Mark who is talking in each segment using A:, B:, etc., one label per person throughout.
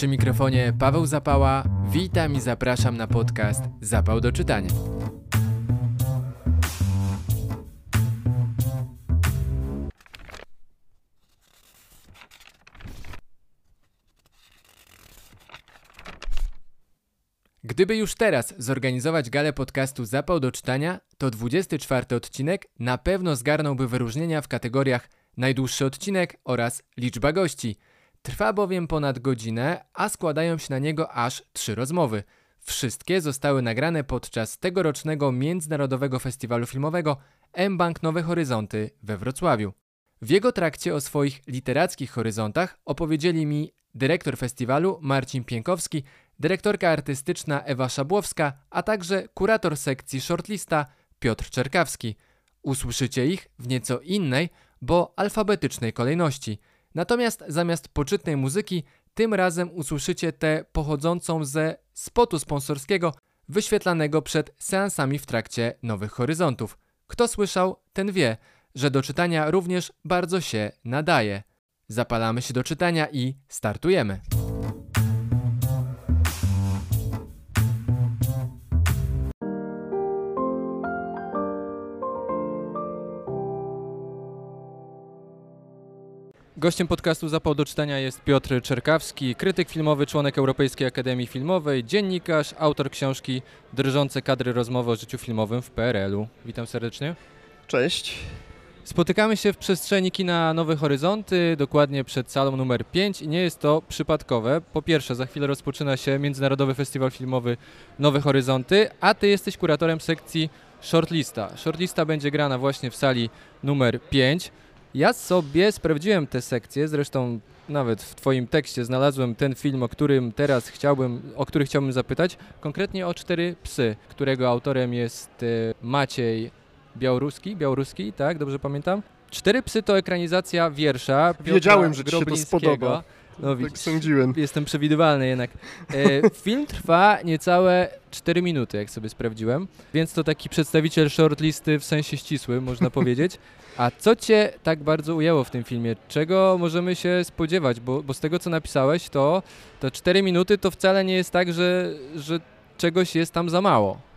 A: Przy mikrofonie Paweł Zapała. Witam i zapraszam na podcast Zapał do czytania. Gdyby już teraz zorganizować galę podcastu Zapał do czytania, to 24 odcinek na pewno zgarnąłby wyróżnienia w kategoriach najdłuższy odcinek oraz liczba gości. Trwa bowiem ponad godzinę, a składają się na niego aż trzy rozmowy. Wszystkie zostały nagrane podczas tegorocznego Międzynarodowego Festiwalu Filmowego M-Bank Nowe Horyzonty we Wrocławiu. W jego trakcie o swoich literackich horyzontach opowiedzieli mi dyrektor festiwalu Marcin Piękowski, dyrektorka artystyczna Ewa Szabłowska, a także kurator sekcji shortlista Piotr Czerkawski. Usłyszycie ich w nieco innej, bo alfabetycznej kolejności. Natomiast zamiast poczytnej muzyki, tym razem usłyszycie tę pochodzącą ze spotu sponsorskiego wyświetlanego przed seansami w trakcie Nowych Horyzontów. Kto słyszał, ten wie, że do czytania również bardzo się nadaje. Zapalamy się do czytania i startujemy. Gościem podcastu Zapał do czytania jest Piotr Czerkawski, krytyk filmowy, członek Europejskiej Akademii Filmowej, dziennikarz, autor książki Drżące kadry rozmowy o życiu filmowym w PRL-u. Witam serdecznie.
B: Cześć.
A: Spotykamy się w przestrzeni kina Nowe Horyzonty, dokładnie przed salą numer 5 i nie jest to przypadkowe. Po pierwsze, za chwilę rozpoczyna się Międzynarodowy Festiwal Filmowy Nowe Horyzonty, a ty jesteś kuratorem sekcji Shortlista. Shortlista będzie grana właśnie w sali numer 5. Ja sobie sprawdziłem tę sekcję, zresztą nawet w Twoim tekście znalazłem ten film, o którym teraz chciałbym, o który chciałbym zapytać, konkretnie o Cztery Psy, którego autorem jest e, Maciej Białoruski, Białoruski, tak, dobrze pamiętam? Cztery Psy to ekranizacja wiersza Piotra
B: Wiedziałem, że Ci się to spodoba.
A: No,
B: tak sądziłem.
A: Jestem przewidywalny jednak. E, film trwa niecałe 4 minuty, jak sobie sprawdziłem, więc to taki przedstawiciel shortlisty w sensie ścisłym, można powiedzieć. A co Cię tak bardzo ujęło w tym filmie? Czego możemy się spodziewać? Bo, bo z tego, co napisałeś, to, to 4 minuty to wcale nie jest tak, że, że czegoś jest tam za mało.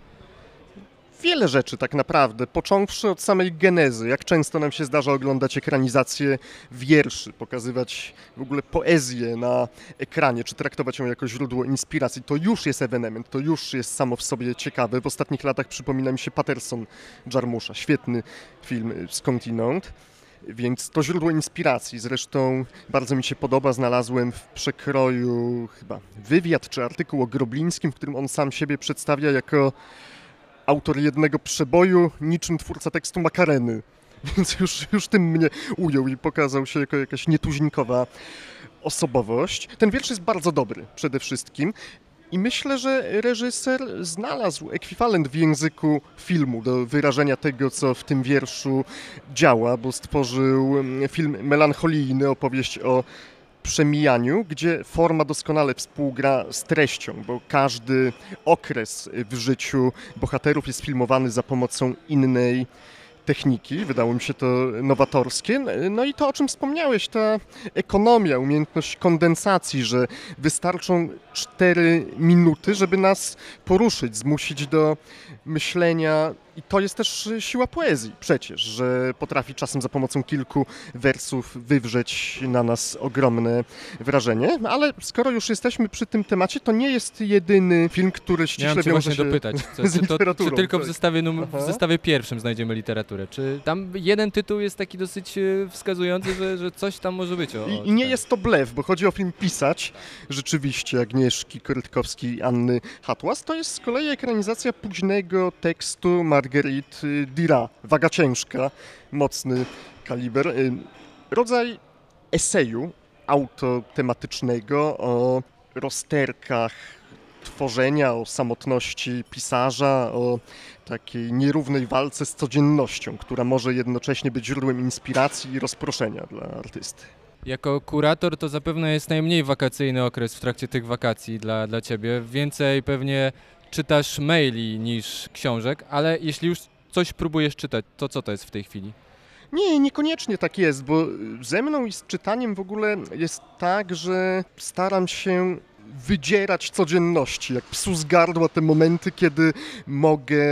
B: Wiele rzeczy tak naprawdę, począwszy od samej genezy. Jak często nam się zdarza oglądać ekranizację wierszy, pokazywać w ogóle poezję na ekranie, czy traktować ją jako źródło inspiracji. To już jest ewenement, to już jest samo w sobie ciekawe. W ostatnich latach przypomina mi się Patterson Jarmusza, świetny film skądinąd. Więc to źródło inspiracji. Zresztą bardzo mi się podoba, znalazłem w przekroju chyba wywiad czy artykuł o Groblińskim, w którym on sam siebie przedstawia jako autor jednego przeboju, niczym twórca tekstu Makareny. Więc już, już tym mnie ujął i pokazał się jako jakaś nietuzinkowa osobowość. Ten wiersz jest bardzo dobry przede wszystkim. I myślę, że reżyser znalazł ekwiwalent w języku filmu do wyrażenia tego, co w tym wierszu działa, bo stworzył mm, film melancholijny, opowieść o przemijaniu, gdzie forma doskonale współgra z treścią, bo każdy okres w życiu bohaterów jest filmowany za pomocą innej techniki. Wydało mi się to nowatorskie. No i to, o czym wspomniałeś, ta ekonomia, umiejętność kondensacji, że wystarczą 4 minuty, żeby nas poruszyć, zmusić do myślenia. I to jest też siła poezji przecież, że potrafi czasem za pomocą kilku wersów wywrzeć na nas ogromne wrażenie. Ale skoro już jesteśmy przy tym temacie, to nie jest jedyny film, który ściśle
A: Miałem
B: wiąże się
A: dopytać, co,
B: z
A: czy, to, czy
B: literaturą,
A: tylko w
B: tak.
A: zestawie, num- w zestawie pierwszym znajdziemy literaturę? Czy tam jeden tytuł jest taki dosyć e, wskazujący, że, że coś tam może być o,
B: I, I nie jest to blef, bo chodzi o film Pisać, rzeczywiście Agnieszki Korytkowskiej i Anny Hatłas. To jest z kolei ekranizacja późnego tekstu Marguerite Dira. Waga ciężka, mocny kaliber. Y, Rodzaj eseju autotematycznego o rozterkach tworzenia, o samotności pisarza, o takiej nierównej walce z codziennością, która może jednocześnie być źródłem inspiracji i rozproszenia dla artysty.
A: Jako kurator to zapewne jest najmniej wakacyjny okres w trakcie tych wakacji dla, dla ciebie. Więcej pewnie czytasz maili niż książek, ale jeśli już coś próbujesz czytać, to co to jest w tej chwili?
B: Nie, niekoniecznie tak jest, bo ze mną i z czytaniem w ogóle jest tak, że staram się wydzierać codzienności, jak psu z gardła te momenty, kiedy mogę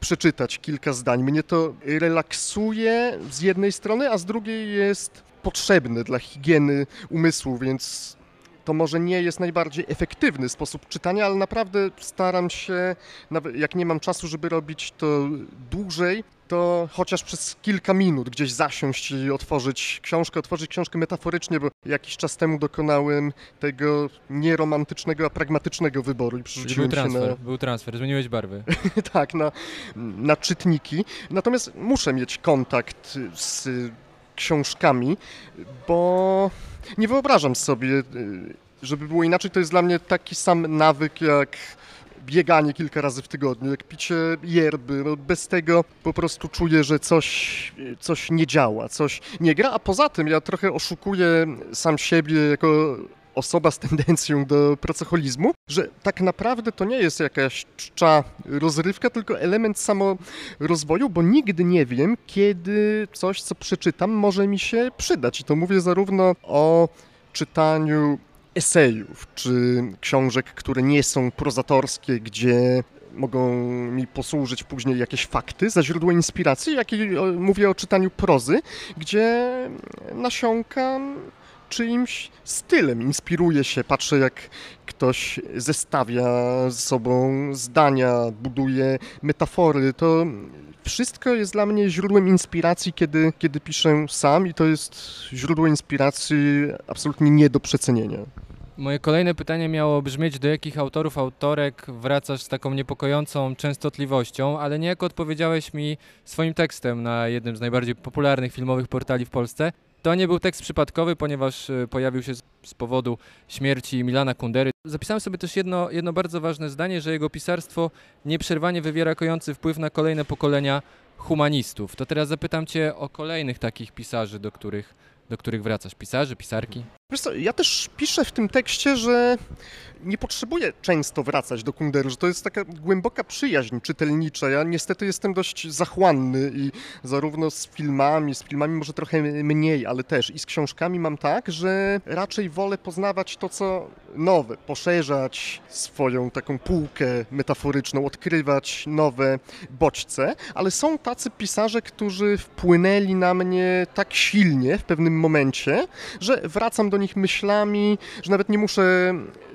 B: przeczytać kilka zdań. Mnie to relaksuje z jednej strony, a z drugiej jest potrzebne dla higieny umysłu, więc to może nie jest najbardziej efektywny sposób czytania, ale naprawdę staram się, nawet jak nie mam czasu, żeby robić to dłużej, to chociaż przez kilka minut gdzieś zasiąść i otworzyć książkę, otworzyć książkę metaforycznie, bo jakiś czas temu dokonałem tego nieromantycznego, a pragmatycznego wyboru i przerzuciłem
A: był transfer,
B: na...
A: Był transfer, zmieniłeś barwy.
B: tak, na, na czytniki. Natomiast muszę mieć kontakt z książkami, bo nie wyobrażam sobie, żeby było inaczej. To jest dla mnie taki sam nawyk jak bieganie kilka razy w tygodniu, jak picie yerby. No bez tego po prostu czuję, że coś, coś nie działa, coś nie gra, a poza tym ja trochę oszukuję sam siebie jako osoba z tendencją do pracoholizmu, że tak naprawdę to nie jest jakaś czcza rozrywka, tylko element samorozwoju, bo nigdy nie wiem, kiedy coś, co przeczytam, może mi się przydać. I to mówię zarówno o czytaniu esejów, czy książek, które nie są prozatorskie, gdzie mogą mi posłużyć później jakieś fakty za źródło inspiracji, jak i mówię o czytaniu prozy, gdzie nasiąkam czyimś stylem, inspiruje się, patrzę jak ktoś zestawia ze sobą zdania, buduje metafory, to wszystko jest dla mnie źródłem inspiracji, kiedy, kiedy piszę sam i to jest źródło inspiracji absolutnie nie do przecenienia.
A: Moje kolejne pytanie miało brzmieć, do jakich autorów, autorek wracasz z taką niepokojącą częstotliwością, ale niejako odpowiedziałeś mi swoim tekstem na jednym z najbardziej popularnych filmowych portali w Polsce. To nie był tekst przypadkowy, ponieważ e, pojawił się z powodu śmierci Milana Kundery. Zapisałem sobie też jedno, jedno bardzo ważne zdanie, że jego pisarstwo nieprzerwanie wywiera kojący wpływ na kolejne pokolenia humanistów. To teraz zapytam Cię o kolejnych takich pisarzy, do których, do których wracasz. Pisarzy, pisarki?
B: Wiesz co, ja też piszę w tym tekście, że nie potrzebuję często wracać do Kunderu, że to jest taka głęboka przyjaźń czytelnicza. Ja niestety jestem dość zachłanny i zarówno z filmami, z filmami może trochę mniej, ale też i z książkami mam tak, że raczej wolę poznawać to, co nowe, poszerzać swoją taką półkę metaforyczną, odkrywać nowe bodźce, ale są tacy pisarze, którzy wpłynęli na mnie tak silnie w pewnym momencie, że wracam do nich myślami, że nawet nie muszę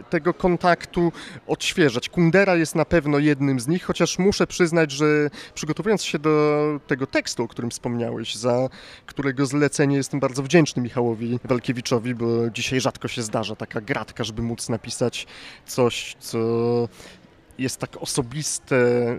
B: tego kontaktu odświeżać. Kundera jest na pewno jednym z nich, chociaż muszę przyznać, że przygotowując się do tego tekstu, o którym wspomniałeś, za którego zlecenie jestem bardzo wdzięczny Michałowi Walkiewiczowi, bo dzisiaj rzadko się zdarza taka gratka, żeby móc napisać coś, co jest tak osobiste,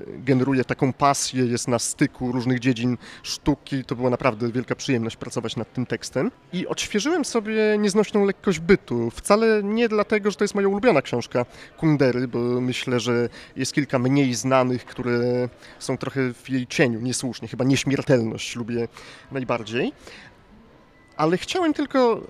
B: generuje taką pasję, jest na styku różnych dziedzin sztuki. To była naprawdę wielka przyjemność pracować nad tym tekstem. I odświeżyłem sobie nieznośną lekkość bytu. Wcale nie dlatego, że to jest moja ulubiona książka Kundery, bo myślę, że jest kilka mniej znanych, które są trochę w jej cieniu, niesłusznie. Chyba Nieśmiertelność lubię najbardziej. Ale chciałem tylko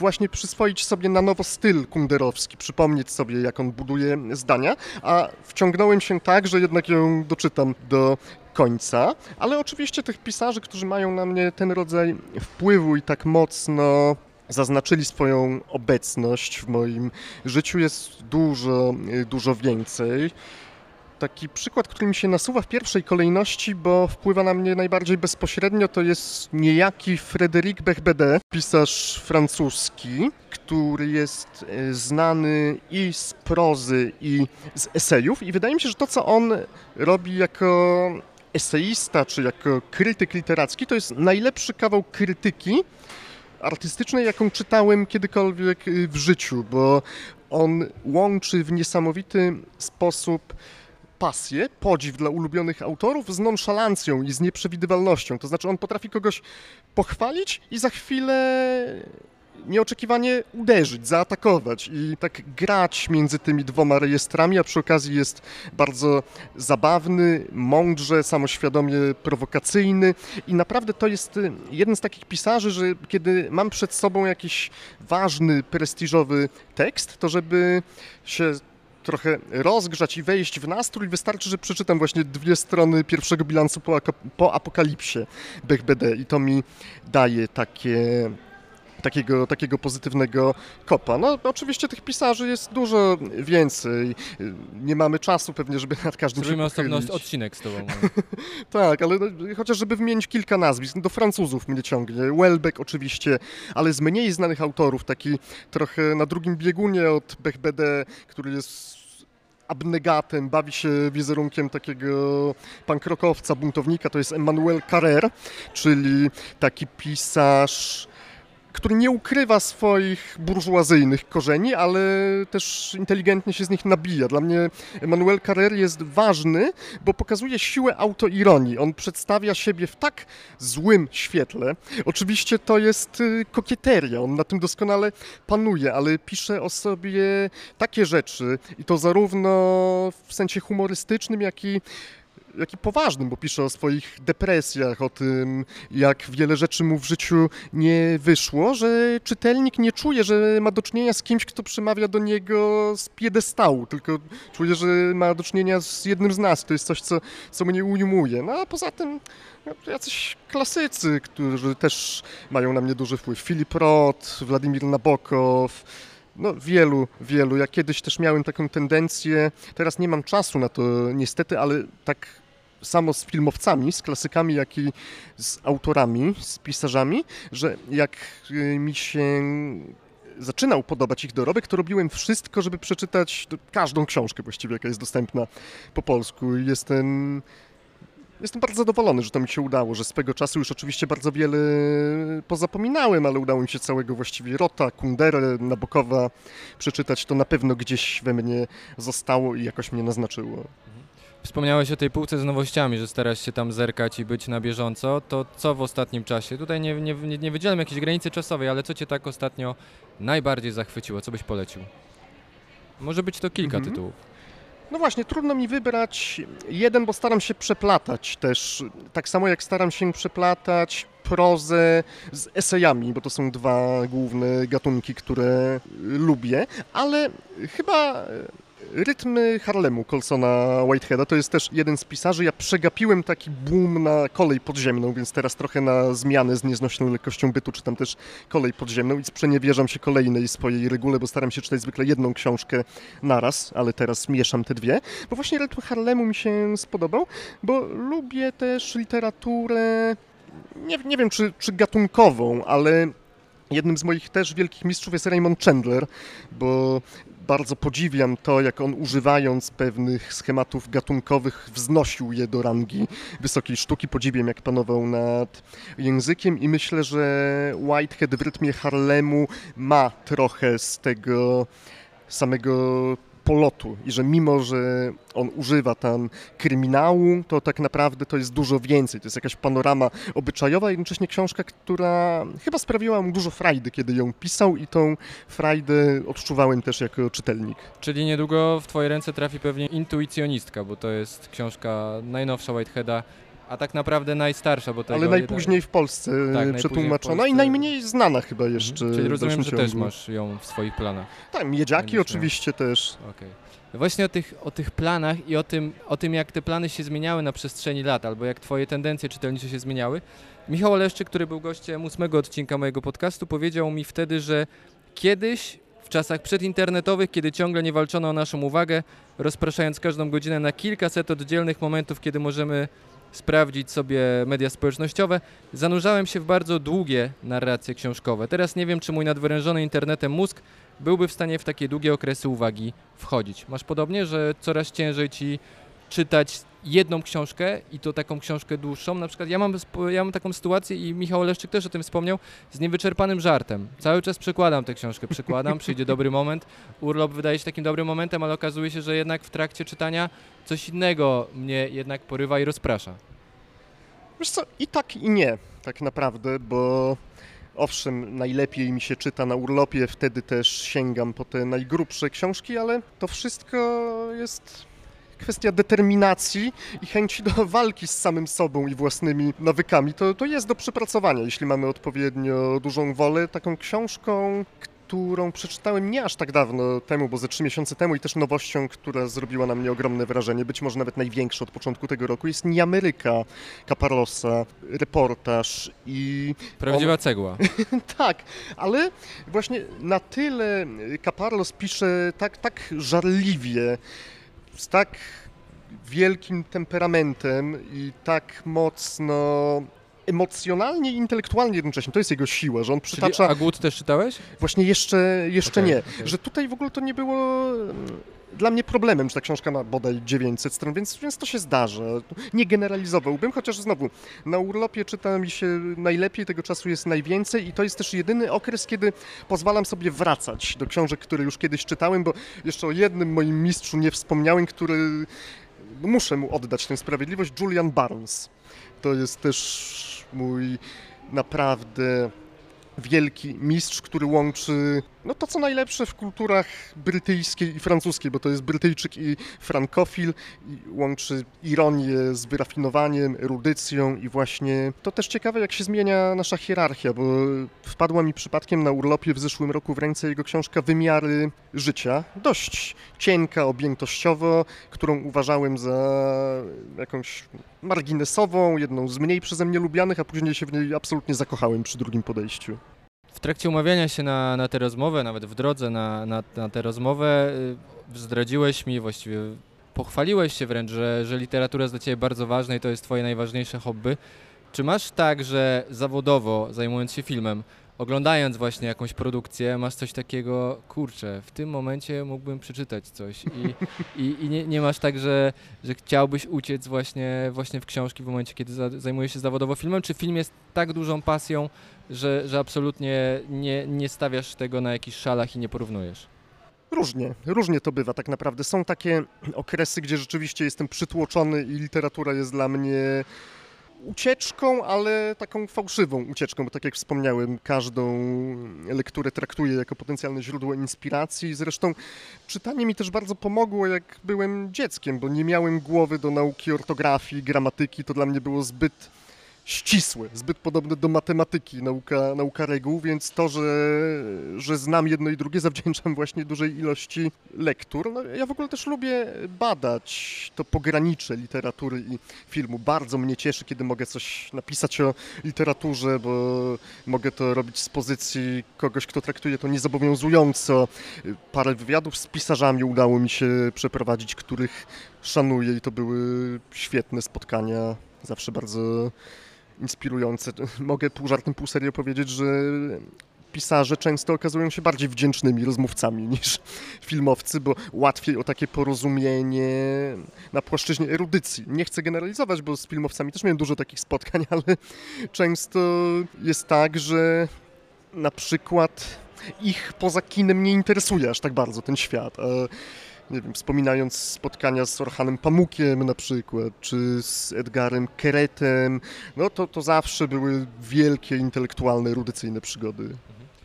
B: właśnie przyswoić sobie na nowo styl kunderowski, przypomnieć sobie, jak on buduje zdania, a wciągnąłem się tak, że jednak ją doczytam do końca, ale oczywiście tych pisarzy, którzy mają na mnie ten rodzaj wpływu i tak mocno zaznaczyli swoją obecność w moim życiu jest dużo, dużo więcej taki przykład, który mi się nasuwa w pierwszej kolejności, bo wpływa na mnie najbardziej bezpośrednio, to jest niejaki Frédéric Bechbede, pisarz francuski, który jest e, znany i z prozy, i z esejów. I wydaje mi się, że to, co on robi jako eseista, czy jako krytyk literacki, to jest najlepszy kawał krytyki artystycznej, jaką czytałem kiedykolwiek w życiu, bo on łączy w niesamowity sposób pasję, podziw dla ulubionych autorów z nonszalancją i z nieprzewidywalnością. To znaczy on potrafi kogoś pochwalić i za chwilę nieoczekiwanie uderzyć, zaatakować i tak grać między tymi dwoma rejestrami, a przy okazji jest bardzo zabawny, mądrze, samoświadomie prowokacyjny i naprawdę to jest y, jeden z takich pisarzy, że kiedy mam przed sobą jakiś ważny, prestiżowy tekst, to żeby się trochę rozgrzać i wejść w nastrój, wystarczy, że przeczytam właśnie dwie strony pierwszego bilansu po, po apokalipsie Bechbede i to mi daje takie takiego, takiego pozytywnego kopa. No oczywiście tych pisarzy jest dużo więcej. Nie mamy czasu pewnie, żeby nad każdym
A: Zrobimy osobny odcinek z tobą.
B: Tak, ale no, chociaż żeby wymienić kilka nazwisk, no do Francuzów mnie ciągnie. Welbeck oczywiście, ale z mniej znanych autorów, taki trochę na drugim biegunie od Bechbede, który jest abnegatem, bawi się wizerunkiem takiego pankrokowca, buntownika, to jest Emmanuel Carrère, czyli taki pisarz który nie ukrywa swoich burżuazyjnych korzeni, ale też inteligentnie się z nich nabija. Dla mnie Emmanuel Carrère jest ważny, bo pokazuje siłę autoironii. On przedstawia siebie w tak złym świetle. Oczywiście to jest y, kokieteria, on na tym doskonale panuje, ale pisze o sobie takie rzeczy i to zarówno w sensie humorystycznym, jak i jak i poważnym, bo pisze o swoich depresjach, o tym, jak wiele rzeczy mu w życiu nie wyszło, że czytelnik nie czuje, że ma do czynienia z kimś, kto przemawia do niego z piedestału, tylko czuje, że ma do czynienia z jednym z nas. To jest coś, co, co mnie ujmuje. No a poza tym no, jacyś klasycy, którzy też mają na mnie duży wpływ. Filip Roth, Władimir Nabokow, no, wielu, wielu. Ja kiedyś też miałem taką tendencję, teraz nie mam czasu na to niestety, ale tak samo z filmowcami, z klasykami, jak i z autorami, z pisarzami, że jak y, mi się zaczynał podobać ich dorobek, to robiłem wszystko, żeby przeczytać każdą książkę właściwie, jaka jest dostępna po polsku. Jestem Jestem bardzo zadowolony, że to mi się udało, że swego czasu już oczywiście bardzo wiele pozapominałem, ale udało mi się całego właściwie Rota, Kunderę, Nabokowa przeczytać. To na pewno gdzieś we mnie zostało i jakoś mnie naznaczyło.
A: Wspomniałeś o tej półce z nowościami, że starasz się tam zerkać i być na bieżąco. To co w ostatnim czasie? Tutaj nie, nie, nie wydzielam jakiejś granicy czasowej, ale co cię tak ostatnio najbardziej zachwyciło? Co byś polecił? Może być to kilka
B: Mhm.
A: tytułów.
B: No właśnie, trudno mi wybrać jeden, bo staram się przeplatać też. Tak samo jak staram się przeplatać prozę z esejami, bo to są dwa główne gatunki, które lubię, ale chyba Rytmy Harlemu Colsona Whiteheada to jest też jeden z pisarzy. Ja przegapiłem taki boom na kolej podziemną, więc teraz trochę na zmianę z nieznośną lekkością bytu czytam też kolej podziemną i sprzeniewierzam się kolejnej swojej regule, bo staram się czytać zwykle jedną książkę naraz, ale teraz mieszam te dwie. Bo właśnie Rytm Harlemu mi się spodobał, bo lubię też literaturę nie, nie wiem czy, czy gatunkową, ale Jednym z moich też wielkich mistrzów jest Raymond Chandler, bo bardzo podziwiam to, jak on używając pewnych schematów gatunkowych wznosił je do rangi wysokiej sztuki. Podziwiam, jak panował nad językiem i myślę, że Whitehead w rytmie Harlemu ma trochę z tego samego polotu i że mimo, że on używa tam kryminału, to tak naprawdę to jest dużo więcej. To jest jakaś panorama obyczajowa, jednocześnie książka, która chyba sprawiła mu dużo frajdy, kiedy ją pisał i tą frajdę odczuwałem też jako czytelnik.
A: Czyli niedługo w twoje ręce trafi pewnie Intuicjonistka, bo to jest książka najnowsza Whiteheada, a tak naprawdę najstarsza, bo tego
B: Ale najpóźniej w Polsce
A: Tak,
B: przetłumaczona
A: najpóźniej w
B: i
A: Polsce.
B: najmniej znana chyba jeszcze.
A: Czyli
B: w
A: rozumiem, że też masz ją w swoich planach.
B: Tak, miedziaki oczywiście też.
A: Okej. Właśnie o tych, o tych planach i o tym, o tym, jak te plany się zmieniały na przestrzeni lat, albo jak twoje tendencje czytelnicze się zmieniały. Michał Oleszczyk, który był gościem ósmego odcinka mojego podcastu, powiedział mi wtedy, że kiedyś, w czasach przedinternetowych, kiedy ciągle nie walczono o naszą uwagę, rozpraszając każdą godzinę na kilkaset oddzielnych momentów, kiedy możemy sprawdzić sobie media społecznościowe, zanurzałem się w bardzo długie narracje książkowe. Teraz nie wiem, czy mój nadwyrężony internetem mózg byłby w stanie w takie długie okresy uwagi wchodzić. Masz podobnie, że coraz ciężej ci czytać jedną książkę i to taką książkę dłuższą. Na przykład ja mam, ja mam taką sytuację i Michał Oleszczyk też o tym wspomniał, z niewyczerpanym żartem. Cały czas przekładam tę książkę, przekładam, przyjdzie dobry moment. Urlop wydaje się takim dobrym momentem, ale okazuje się, że jednak w trakcie czytania coś innego mnie jednak porywa i rozprasza.
B: Wiesz co, i tak i nie, tak naprawdę, bo owszem, najlepiej mi się czyta na urlopie, wtedy też sięgam po te najgrubsze książki, ale to wszystko jest kwestia determinacji i chęci do walki z samym sobą i własnymi nawykami. To, to jest do przepracowania, jeśli mamy odpowiednio dużą wolę. Taką książką, którą przeczytałem nie aż tak dawno temu, bo ze trzy miesiące temu i też nowością, która zrobiła na mnie ogromne wrażenie, być może nawet największe od początku tego roku, jest Nie Ameryka Caparlosa, reportaż i...
A: Prawdziwa on... cegła.
B: tak, ale właśnie na tyle Caparlos pisze tak, tak żarliwie, z tak wielkim temperamentem i tak mocno emocjonalnie i intelektualnie jednocześnie. To jest jego siła, że on przytacza...
A: Czyli Agut też czytałeś?
B: Właśnie jeszcze, jeszcze okay, nie. Okay. Że tutaj w ogóle to nie było mm, dla mnie problemem, że ta książka ma bodaj 900 stron, więc, więc to się zdarza. Nie generalizowałbym, chociaż znowu na urlopie czyta mi się najlepiej, tego czasu jest najwięcej i to jest też jedyny okres, kiedy pozwalam sobie wracać do książek, które już kiedyś czytałem, bo jeszcze o jednym moim mistrzu nie wspomniałem, który muszę mu oddać tę sprawiedliwość, Julian Barnes. To jest też mój naprawdę wielki mistrz, który łączy no to co najlepsze w kulturach brytyjskiej i francuskiej, bo to jest Brytyjczyk i frankofil i łączy ironię z wyrafinowaniem, erudycją i właśnie to też ciekawe jak się zmienia nasza hierarchia, bo wpadła mi przypadkiem na urlopie w zeszłym roku w ręce jego książka Wymiary życia, dość cienka objętościowo, którą uważałem za jakąś marginesową, jedną z mniej przeze mnie lubianych, a później się w niej absolutnie zakochałem przy drugim podejściu.
A: W trakcie umawiania się na, na tę rozmowę, nawet w drodze na, na, na tę rozmowę, y, zdradziłeś mi, właściwie pochwaliłeś się wręcz, że, że literatura jest dla Ciebie bardzo ważna i to jest Twoje najważniejsze hobby. Czy masz tak, że zawodowo, zajmując się filmem, oglądając właśnie jakąś produkcję, masz coś takiego, kurczę, w tym momencie mógłbym przeczytać coś i, i, i nie, nie, masz tak, że, że chciałbyś uciec właśnie, właśnie w książki w momencie, kiedy za, zajmujesz się zawodowo filmem, czy film jest tak dużą pasją, że, że absolutnie nie, nie stawiasz tego na jakichś szalach i nie porównujesz?
B: Różnie, różnie to bywa tak naprawdę. Są takie okresy, gdzie rzeczywiście jestem przytłoczony i literatura jest dla mnie ucieczką, ale taką fałszywą ucieczką, bo tak jak wspomniałem, każdą lekturę traktuję jako potencjalne źródło inspiracji. Zresztą czytanie mi też bardzo pomogło, jak byłem dzieckiem, bo nie miałem głowy do nauki ortografii, gramatyki, to dla mnie było zbyt ścisłe, zbyt podobne do matematyki, nauka, nauka reguł, więc to, że, że znam jedno i drugie zawdzięczam właśnie dużej ilości lektur. No, ja w ogóle też lubię badać to pogranicze literatury i filmu. Bardzo mnie cieszy, kiedy mogę coś napisać o literaturze, bo mogę to robić z pozycji kogoś, kto traktuje to niezobowiązująco. Parę wywiadów z pisarzami udało mi się przeprowadzić, których szanuję i to były świetne spotkania. Zawsze bardzo inspirujące. Mogę pół żartem, pół serio powiedzieć, że pisarze często okazują się bardziej wdzięcznymi rozmówcami niż filmowcy, bo łatwiej o takie porozumienie na płaszczyźnie erudycji. Nie chcę generalizować, bo z filmowcami też miałem dużo takich spotkań, ale często jest tak, że na przykład ich poza kinem nie interesuje aż tak bardzo ten świat. Nie wiem, wspominając spotkania z Orhanem Pamukiem na przykład, czy z Edgarem Keretem, no to, to zawsze były wielkie intelektualne, erudycyjne przygody.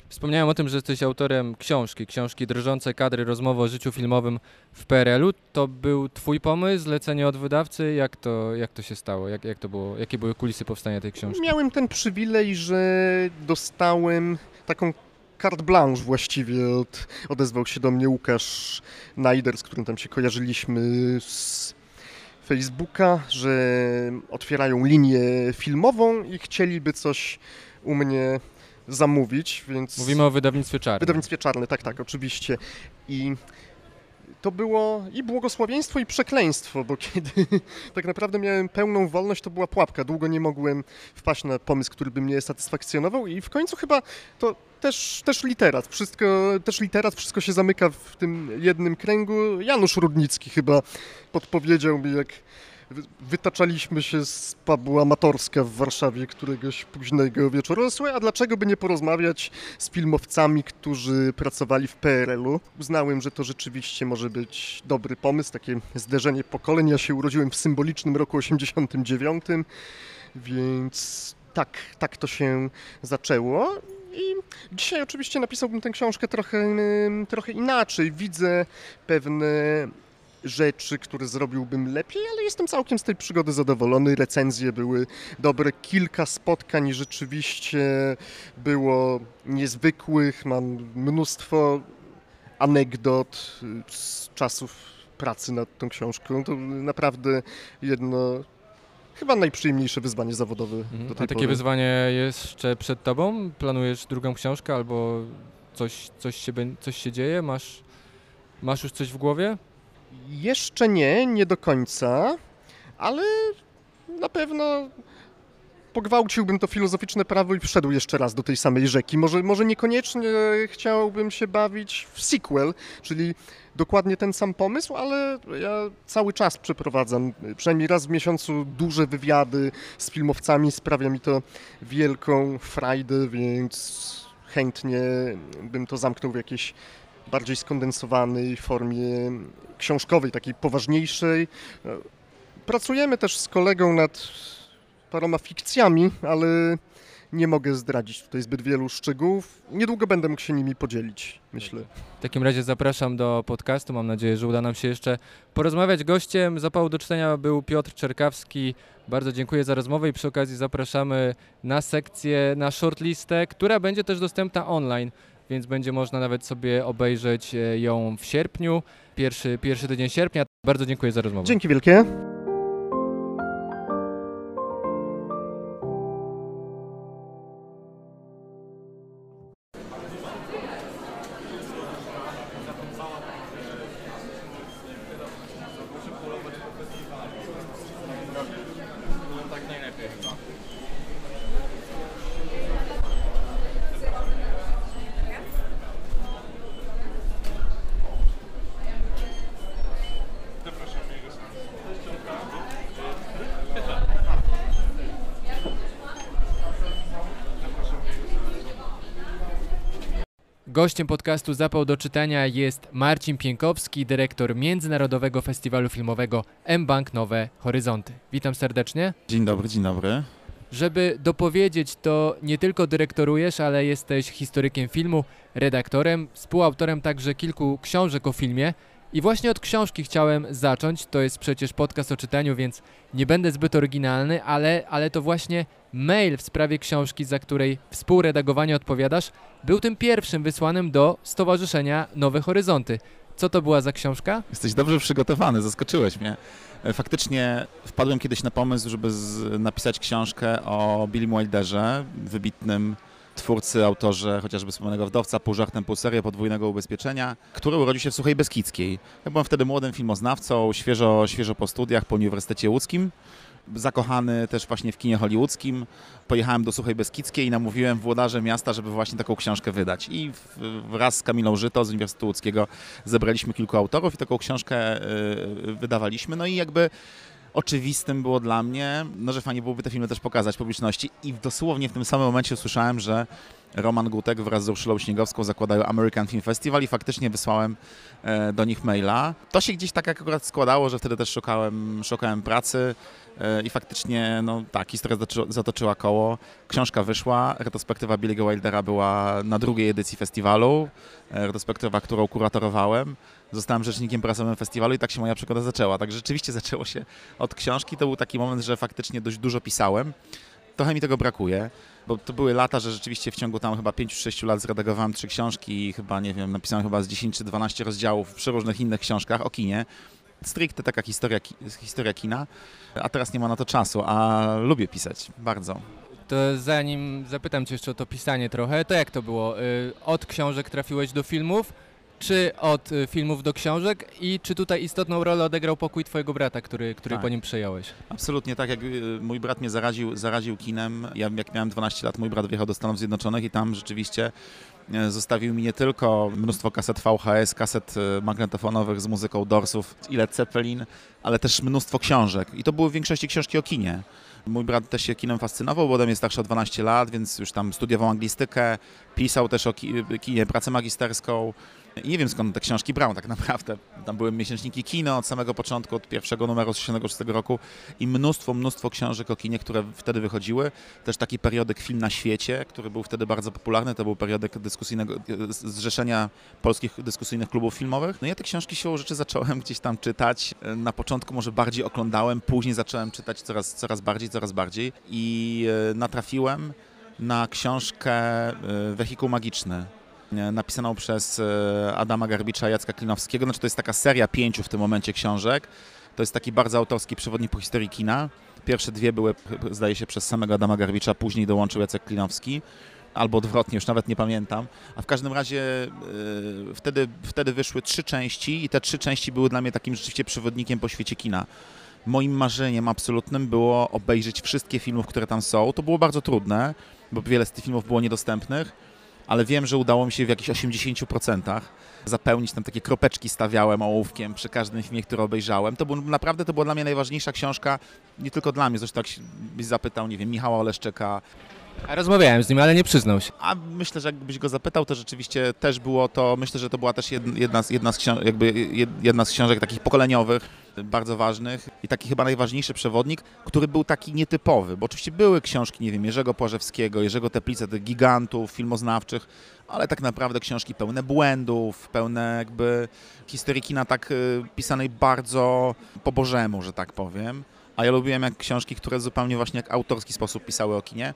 A: Wspomniałem o tym, że jesteś autorem książki, książki Drżące kadry, rozmowy o życiu filmowym w PRL-u. To był twój pomysł, zlecenie od wydawcy? Jak to, jak to się stało? Jak, jak to było? Jakie były kulisy powstania tej książki?
B: Miałem ten przywilej, że dostałem taką carte blanche właściwie od, odezwał się do mnie Łukasz Najder, z którym tam się kojarzyliśmy z Facebooka, że otwierają linię filmową i chcieliby coś u mnie zamówić, więc...
A: Mówimy o wydawnictwie Czarne.
B: Wydawnictwie Czarne, tak, tak, oczywiście. I to było i błogosławieństwo, i przekleństwo, bo kiedy tak naprawdę miałem pełną wolność, to była pułapka. Długo nie mogłem wpaść na pomysł, który by mnie satysfakcjonował i w końcu chyba to też, też literat. Wszystko, też literat, wszystko się zamyka w tym jednym kręgu. Janusz Rudnicki chyba podpowiedział mi, jak wytaczaliśmy się z pubu Amatorska w Warszawie któregoś późnego wieczoru. Słuchaj, a dlaczego by nie porozmawiać z filmowcami, którzy pracowali w PRL-u? Uznałem, że to rzeczywiście może być dobry pomysł, takie zderzenie pokoleń. Ja się urodziłem w symbolicznym roku 89, więc tak, tak to się zaczęło. I dzisiaj oczywiście napisałbym tę książkę trochę, trochę inaczej. Widzę pewne rzeczy, które zrobiłbym lepiej, ale jestem całkiem z tej przygody zadowolony. Recenzje były dobre, kilka spotkań rzeczywiście było niezwykłych. Mam mnóstwo anegdot z czasów pracy nad tą książką. To naprawdę jedno chyba najprzyjemniejsze wyzwanie zawodowe
A: Mhm.
B: do tej
A: A takie
B: pory.
A: wyzwanie jeszcze przed tobą? Planujesz drugą książkę albo coś, coś, się, coś się dzieje? Masz, masz już coś w głowie?
B: Jeszcze nie, nie do końca, ale na pewno pogwałciłbym to filozoficzne prawo i wszedł jeszcze raz do tej samej rzeki. Może, może niekoniecznie chciałbym się bawić w sequel, czyli dokładnie ten sam pomysł, ale ja cały czas przeprowadzam, przynajmniej raz w miesiącu, duże wywiady z filmowcami. Sprawia mi to wielką frajdę, więc chętnie bym to zamknął w jakiejś bardziej skondensowanej formie książkowej, takiej poważniejszej. Pracujemy też z kolegą nad paroma fikcjami, ale nie mogę zdradzić tutaj zbyt wielu szczegółów. Niedługo będę mógł się nimi podzielić, myślę.
A: W takim razie zapraszam do podcastu. Mam nadzieję, że uda nam się jeszcze porozmawiać. Gościem zapału do czytania był Piotr Czerkawski. Bardzo dziękuję za rozmowę i przy okazji zapraszamy na sekcję, na shortlistę, która będzie też dostępna online, więc będzie można nawet sobie obejrzeć e, ją w sierpniu, pierwszy, pierwszy tydzień sierpnia. Bardzo dziękuję za rozmowę.
B: Dzięki wielkie.
A: Gościem podcastu Zapał do czytania jest Marcin Pienkowski, dyrektor Międzynarodowego Festiwalu Filmowego M-Bank Nowe Horyzonty. Witam serdecznie.
C: Dzień dobry, dzień dobry.
A: Żeby dopowiedzieć, to nie tylko dyrektorujesz, ale jesteś historykiem filmu, redaktorem, współautorem także kilku książek o filmie. I właśnie od książki chciałem zacząć. To jest przecież podcast o czytaniu, więc nie będę zbyt oryginalny, ale, ale to właśnie mail w sprawie książki, za której współredagowanie odpowiadasz, był tym pierwszym wysłanym do Stowarzyszenia Nowe Horyzonty. Co to była za książka?
C: Jesteś dobrze przygotowany, zaskoczyłeś mnie. E, Faktycznie wpadłem kiedyś na pomysł, żeby z, napisać książkę o Billy Wilderze, wybitnym twórcy, autorze chociażby wspomnianego Wdowca, pół żartem, pół serio podwójnego ubezpieczenia, który urodził się w Suchej Beskidzkiej. Ja byłem wtedy młodym filmoznawcą, świeżo, świeżo po studiach po Uniwersytecie Łódzkim, zakochany też właśnie w kinie hollywoodzkim. Pojechałem do Suchej Beskidzkiej i namówiłem włodarze miasta, żeby właśnie taką książkę wydać. I wraz z Kamilą Żyto z Uniwersytetu Łódzkiego zebraliśmy kilku autorów i taką książkę y, wydawaliśmy. No i jakby oczywistym było dla mnie, no, że fajnie byłoby te filmy też pokazać publiczności i dosłownie w tym samym momencie usłyszałem, że Roman Gutek wraz z Urszulą Śniegowską zakładają American Film Festival i faktycznie wysłałem e, do nich maila. To się gdzieś tak akurat składało, że wtedy też szukałem, szukałem pracy e, i faktycznie, no tak, historia zatoczy, zatoczyła koło. Książka wyszła, retrospektywa Billy'ego Wildera była na drugiej edycji festiwalu, e, retrospektywa, którą kuratorowałem. Zostałem rzecznikiem prasowym festiwalu i tak się moja przygoda zaczęła. Tak rzeczywiście zaczęło się od książki. To był taki moment, że faktycznie dość dużo pisałem. Trochę mi tego brakuje, bo to były lata, że rzeczywiście w ciągu tam chyba 5-6 lat zredagowałem trzy książki i chyba, nie wiem, napisałem chyba z 10 czy 12 rozdziałów przy różnych innych książkach o kinie. Stricte taka historia, historia kina, a teraz nie ma na to czasu, a lubię pisać, bardzo.
A: To zanim zapytam Cię jeszcze o to pisanie trochę, to jak to było? Y, Od książek trafiłeś do filmów, czy od y, filmów do książek i czy tutaj istotną rolę odegrał pokój Twojego brata, który, który
C: Tak.
A: po nim przejąłeś?
C: Absolutnie tak, jak y, mój brat mnie zaraził, zaraził kinem. Ja, jak miałem 12 lat, mój brat wjechał do Stanów Zjednoczonych i tam rzeczywiście e, zostawił mi nie tylko mnóstwo kaset VHS, kaset e, magnetofonowych z muzyką Dorsów i Led Zeppelin, ale też mnóstwo książek. I to były w większości książki o kinie. Mój brat też się kinem fascynował, bo ode mnie starszy o 12 lat, więc już tam studiował anglistykę, pisał też o ki- kinie pracę magisterską. Nie wiem skąd te książki brał tak naprawdę. Tam były miesięczniki kino od samego początku, od pierwszego numeru z 1966 roku i mnóstwo, mnóstwo książek o kinie, które wtedy wychodziły. Też taki periodyk Film na świecie, który był wtedy bardzo popularny. To był periodyk dyskusyjnego, zrzeszenia polskich dyskusyjnych klubów filmowych. No ja te książki siłą rzeczy zacząłem gdzieś tam czytać. Na początku może bardziej oglądałem, później zacząłem czytać coraz, coraz bardziej, coraz bardziej i e, natrafiłem na książkę e, Wehikuł Magiczny napisaną przez e, Adama Garbicza i Jacka Klinowskiego. Znaczy to jest taka seria pięciu w tym momencie książek. To jest taki bardzo autorski przewodnik po historii kina. Pierwsze dwie były, zdaje się, przez samego Adama Garbicza, później dołączył Jacek Klinowski albo odwrotnie, już nawet nie pamiętam. A w każdym razie yy, wtedy, wtedy wyszły trzy części i te trzy części były dla mnie takim rzeczywiście przewodnikiem po świecie kina. Moim marzeniem absolutnym było obejrzeć wszystkie filmów, które tam są. To było bardzo trudne, bo wiele z tych filmów było niedostępnych ale wiem, że udało mi się w jakichś 80% zapełnić tam takie kropeczki stawiałem ołówkiem przy każdym filmie, który obejrzałem. To był, naprawdę to była dla mnie najważniejsza książka, nie tylko dla mnie, zresztą jak byś zapytał, nie wiem, Michała Oleszczyka,
A: rozmawiałem z nim, ale nie przyznał się.
C: A myślę, że jakbyś go zapytał, to rzeczywiście też było to, myślę, że to była też jedna, z, jedna, z, książek, jakby jedna z książek takich pokoleniowych, bardzo ważnych i taki chyba najważniejszy przewodnik, który był taki nietypowy, bo oczywiście były książki, nie wiem, Jerzego Płażewskiego, Jerzego Teplice, tych gigantów filmoznawczych, ale tak naprawdę książki pełne błędów, pełne jakby historii kina tak y, pisanej bardzo po bożemu, że tak powiem. A ja lubiłem jak książki, które zupełnie właśnie jak autorski sposób pisały o kinie.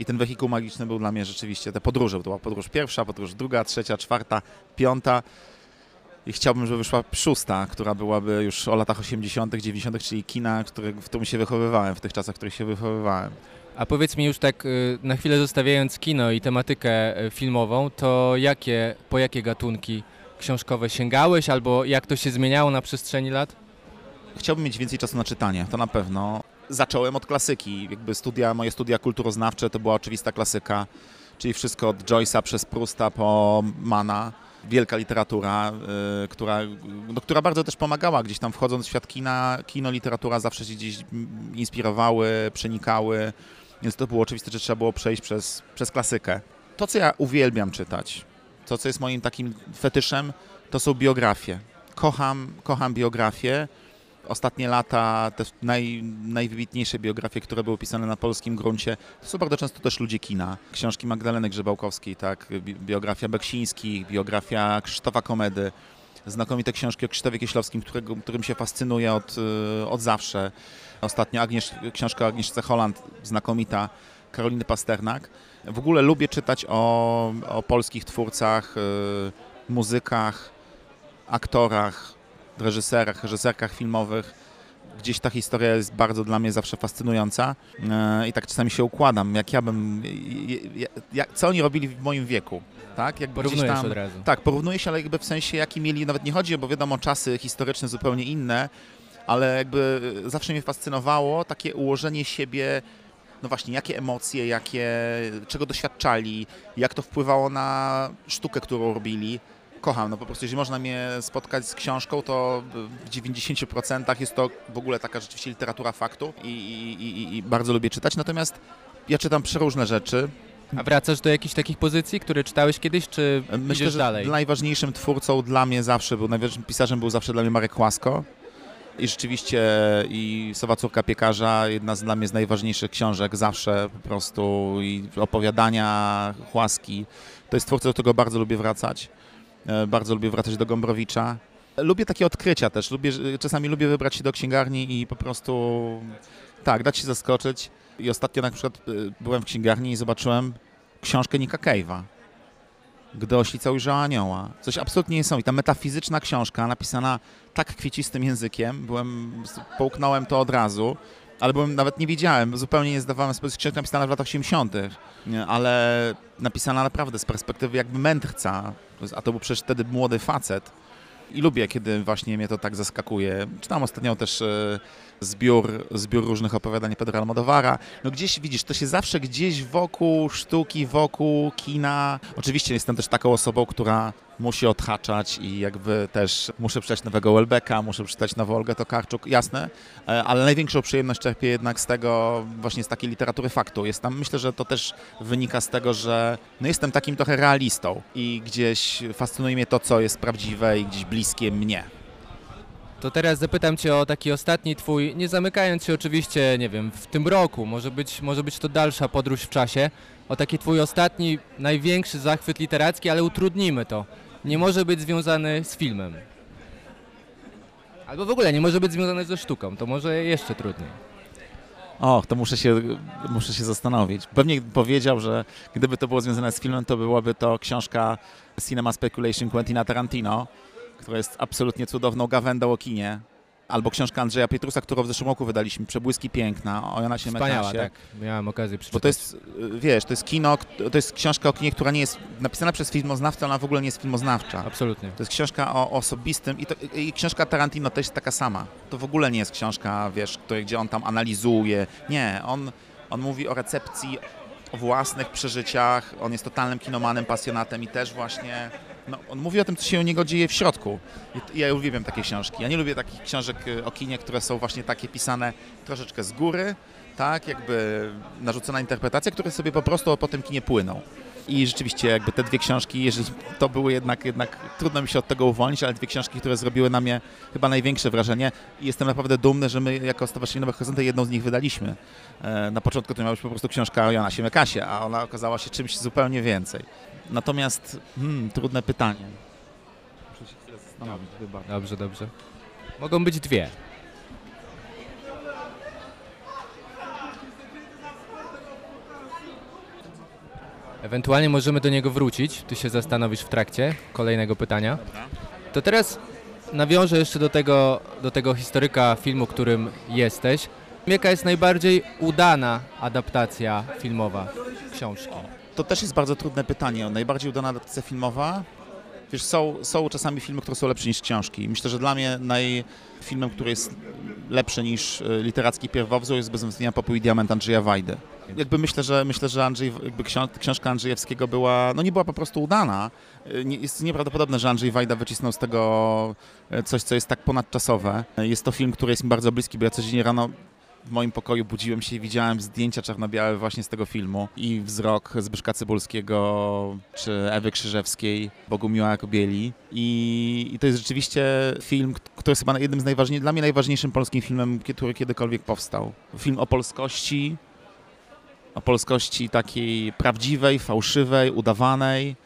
C: I ten wehikuł magiczny był dla mnie rzeczywiście te podróże. To była podróż pierwsza, podróż druga, trzecia, czwarta, piąta. I chciałbym, żeby wyszła szósta, która byłaby już o latach 80., 90., czyli kina, który, w którym się wychowywałem, w tych czasach, w których się wychowywałem.
A: A powiedz mi już tak y, na chwilę zostawiając kino i tematykę y, filmową, to jakie, po jakie gatunki książkowe sięgałeś albo jak to się zmieniało na przestrzeni lat?
C: Chciałbym mieć więcej czasu na czytanie, to na pewno zacząłem od klasyki. Jakby studia, moje studia kulturoznawcze to była oczywista klasyka, czyli wszystko od Joyce'a przez Prusta po Mana. Wielka literatura, y, która, no, która bardzo też pomagała gdzieś tam wchodząc w świat kina. Kino, literatura zawsze się gdzieś inspirowały, przenikały, więc to było oczywiste, że trzeba było przejść przez, przez klasykę. To, co ja uwielbiam czytać, to, co jest moim takim fetyszem, to są biografie. Kocham, kocham biografie ostatnie lata, te naj, najwybitniejsze biografie, które były pisane na polskim gruncie, to są bardzo często też ludzie kina. Książki Magdaleny Grzebałkowskiej, tak, biografia Beksińskich, biografia Krzysztofa Komedy, znakomite książki o Krzysztofie Kieślowskim, którego, którym się fascynuję od, y, od zawsze. Ostatnio Agniesz, książka Agnieszce Holland, znakomita, Karoliny Pasternak. W ogóle lubię czytać o, o polskich twórcach, y, muzykach, aktorach, reżyserach, reżyserkach filmowych. Gdzieś ta historia jest bardzo dla mnie zawsze fascynująca e, i tak czasami się układam, jak ja bym, jak, co oni robili w moim wieku. Tak,
A: jakby Porównujesz tam, od razu.
C: Tak, porównuję się, ale jakby w sensie jaki mieli, nawet nie chodzi, bo wiadomo, czasy historyczne zupełnie inne, ale jakby zawsze mnie fascynowało takie ułożenie siebie no właśnie, jakie emocje, jakie, czego doświadczali, jak to wpływało na sztukę, którą robili kocham. No po prostu, jeżeli można mnie spotkać z książką, to w 90% jest to w ogóle taka rzeczywiście literatura faktu i, i, i, i bardzo lubię czytać. Natomiast ja czytam przeróżne rzeczy.
A: A wracasz do jakichś takich pozycji, które czytałeś kiedyś, czy Myślę, że dalej?
C: najważniejszym twórcą dla mnie zawsze był, najważniejszym pisarzem był zawsze dla mnie Marek Łasko. I rzeczywiście i Sowa Córka Piekarza, jedna z dla mnie z najważniejszych książek zawsze po prostu i opowiadania, Chłaski. To jest twórca, do którego bardzo lubię wracać. E, bardzo lubię wracać do Gombrowicza. Lubię takie odkrycia też. Lubię, czasami lubię wybrać się do księgarni i po prostu tak, dać się zaskoczyć. I ostatnio na przykład e, byłem w księgarni i zobaczyłem książkę Nika Cave'a. Gdy oślicał ujrzał anioła. Coś absolutnie niesamowite. Metafizyczna książka napisana tak kwiecistym językiem. Byłem, połknąłem to od razu byłem, nawet nie wiedziałem, zupełnie nie zdawałem sobie książka napisana w latach 80., ale napisana naprawdę z perspektywy jakby mędrca, a to był przecież wtedy młody facet. I lubię, kiedy właśnie mnie to tak zaskakuje. Czytam ostatnio też e, zbiór, zbiór różnych opowiadań Pedro Almodovara. No gdzieś, widzisz, to się zawsze gdzieś wokół sztuki, wokół kina. Oczywiście jestem też taką osobą, która musi odhaczać i jakby też muszę przeczytać nowego Welbecka, muszę przeczytać nową Olgę Tokarczuk, jasne, e, ale największą przyjemność czerpię jednak z tego, właśnie z takiej literatury faktu. Jest tam, myślę, że to też wynika z tego, że no jestem takim trochę realistą i gdzieś fascynuje mnie to, co jest prawdziwe i gdzieś bliskie mnie.
A: To teraz zapytam Cię o taki ostatni Twój, nie zamykając się oczywiście, nie wiem, w tym roku, może być, może być to dalsza podróż w czasie, o taki Twój ostatni, największy zachwyt literacki, ale utrudnimy to. Nie może być związany z filmem. Albo w ogóle nie może być związany ze sztuką, to może jeszcze trudniej.
C: Och, to muszę się, muszę się zastanowić. Pewnie powiedział, że gdyby to było związane z filmem, to byłaby to książka Cinema Speculation Quentina Tarantino, która jest absolutnie cudowną gawędą o kinie. Albo książka Andrzeja Pietrusa, którą w zeszłym roku wydaliśmy, Przebłyski Piękna, o Jonasie
A: Wspaniała, tak. Miałem okazję przeczytać.
C: Bo to jest, y, wiesz, to jest kino, to jest książka o kinie, która nie jest napisana przez filmoznawcę, ona w ogóle nie jest filmoznawcza.
A: Absolutnie.
C: To jest książka o osobistym i, to, i książka Tarantino też jest taka sama. To w ogóle nie jest książka, wiesz, której, gdzie on tam analizuje. Nie, on, on mówi o recepcji, o własnych przeżyciach, on jest totalnym kinomanem, pasjonatem i też właśnie, no, on mówi o tym, co się u niego dzieje w środku. Ja uwielbiam takie książki. Ja nie lubię takich książek y, o kinie, które są właśnie takie pisane troszeczkę z góry, tak, jakby narzucona interpretacja, które sobie po prostu po tym kinie płyną. I rzeczywiście jakby te dwie książki, to były jednak, jednak trudno mi się od tego uwolnić, ale dwie książki, które zrobiły na mnie chyba największe wrażenie i jestem naprawdę dumny, że my jako Stowarzyszenie Nowe Horyzonty jedną z nich wydaliśmy. E, Na początku to miała być po prostu książka o Jonasie Mekasie, a ona okazała się czymś zupełnie więcej. Natomiast, hmm, trudne pytanie. Muszę się chwilę zastanowić, wybacz.
A: Dobrze, dobrze. Mogą być dwie. Ewentualnie możemy do niego wrócić. Ty się zastanowisz w trakcie kolejnego pytania. To teraz nawiążę jeszcze do tego, do tego historyka filmu, którym jesteś. Jaka jest najbardziej udana adaptacja filmowa książki?
C: To też jest bardzo trudne pytanie. Najbardziej udana adaptacja filmowa? Wiesz, są, są czasami filmy, które są lepsze niż książki. Myślę, że dla mnie naj, filmem, który jest lepszy niż y, literacki pierwowzór jest bez wątpienia Popój i Diament Andrzeja Wajdy. Jakby myślę, że myślę, że Andrzej, jakby książ- książka Andrzejewskiego była, no nie była po prostu udana. Y, jest nieprawdopodobne, że Andrzej Wajda wycisnął z tego y, coś, co jest tak ponadczasowe. Jest to film, który jest mi bardzo bliski, bo ja codziennie rano w moim pokoju budziłem się i widziałem zdjęcia czarno-białe właśnie z tego filmu i wzrok Zbyszka Cybulskiego czy Ewy Krzyżewskiej, Bogumiła Kobieli I, i to jest rzeczywiście film, który jest chyba jednym z najważniejszych, dla mnie najważniejszym polskim filmem, który kiedykolwiek powstał. Film o polskości, o polskości takiej prawdziwej, fałszywej, udawanej.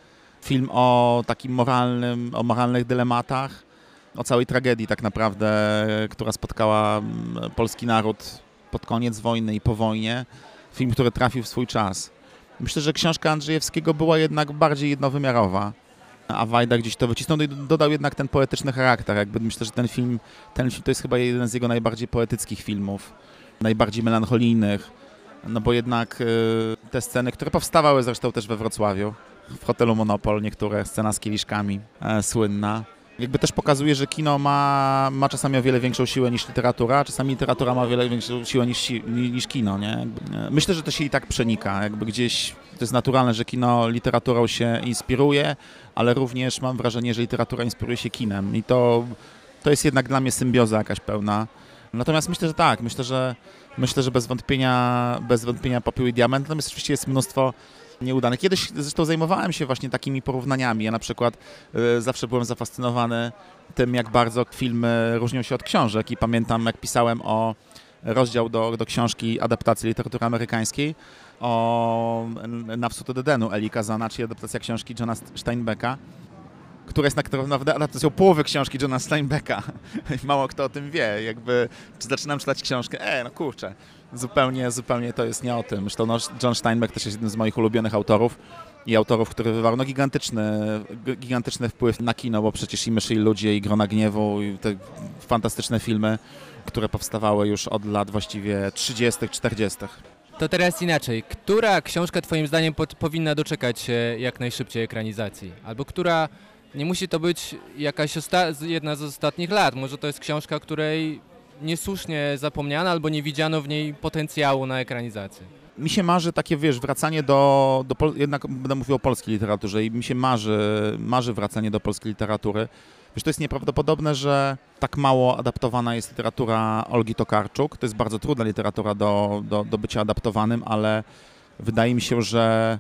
C: Film o takim moralnym, o moralnych dylematach, o całej tragedii tak naprawdę, która spotkała mm, polski naród pod koniec wojny i po wojnie. Film, który trafił w swój czas. Myślę, że książka Andrzejewskiego była jednak bardziej jednowymiarowa, a Wajda gdzieś to wycisnął no i dodał jednak ten poetyczny charakter. Jakby myślę, że ten film, ten film to jest chyba jeden z jego najbardziej poetyckich filmów, najbardziej melancholijnych, no bo jednak y, te sceny, które powstawały zresztą też we Wrocławiu, w hotelu Monopol, niektóre, scena z kieliszkami, e, słynna, jakby też pokazuje, że kino ma, ma czasami o wiele większą siłę niż literatura, a czasami literatura ma o wiele większą siłę niż, niż kino, nie? Myślę, że to się i tak przenika, jakby gdzieś to jest naturalne, że kino literaturą się inspiruje, ale również mam wrażenie, że literatura inspiruje się kinem. I to, to jest jednak dla mnie symbioza jakaś pełna. Natomiast myślę, że tak, myślę, że myślę, że bez wątpienia, bez wątpienia popiół i diament, natomiast oczywiście jest mnóstwo nieudanych. Kiedyś zresztą zajmowałem się właśnie takimi porównaniami. Ja na przykład y, zawsze byłem zafascynowany tym, jak bardzo filmy różnią się od książek i pamiętam, jak pisałem o rozdział do, do książki adaptacji literatury amerykańskiej o Na wschód od Edenu Eli Kazana, czyli adaptacja książki Johna Steinbecka, która jest tak naprawdę adaptacją połowy książki Johna Steinbecka. Mało kto o tym wie. Jakby, czy zaczynam czytać książkę, e, no kurczę, zupełnie, zupełnie to jest nie o tym. Zresztą no, John Steinbeck też jest jednym z moich ulubionych autorów i autorów, który wywarł no, gigantyczny, gigantyczny wpływ na kino, bo przecież i Myszy i Ludzie, i Grona Gniewu, i te fantastyczne filmy, które powstawały już od lat właściwie 30., 40.
A: To teraz inaczej. Która książka Twoim zdaniem pod, powinna doczekać jak najszybciej ekranizacji? Albo która nie musi to być jakaś jedna z ostatnich lat. Może to jest książka, której niesłusznie zapomniano albo nie widziano w niej potencjału na ekranizację.
C: mi się marzy takie, wiesz, wracanie do, do jednak będę mówił o polskiej literaturze i mi się marzy, marzy wracanie do polskiej literatury. Wiesz, to jest nieprawdopodobne, że tak mało adaptowana jest literatura Olgi Tokarczuk. To jest bardzo trudna literatura do, do, do bycia adaptowanym, ale wydaje mi się, że,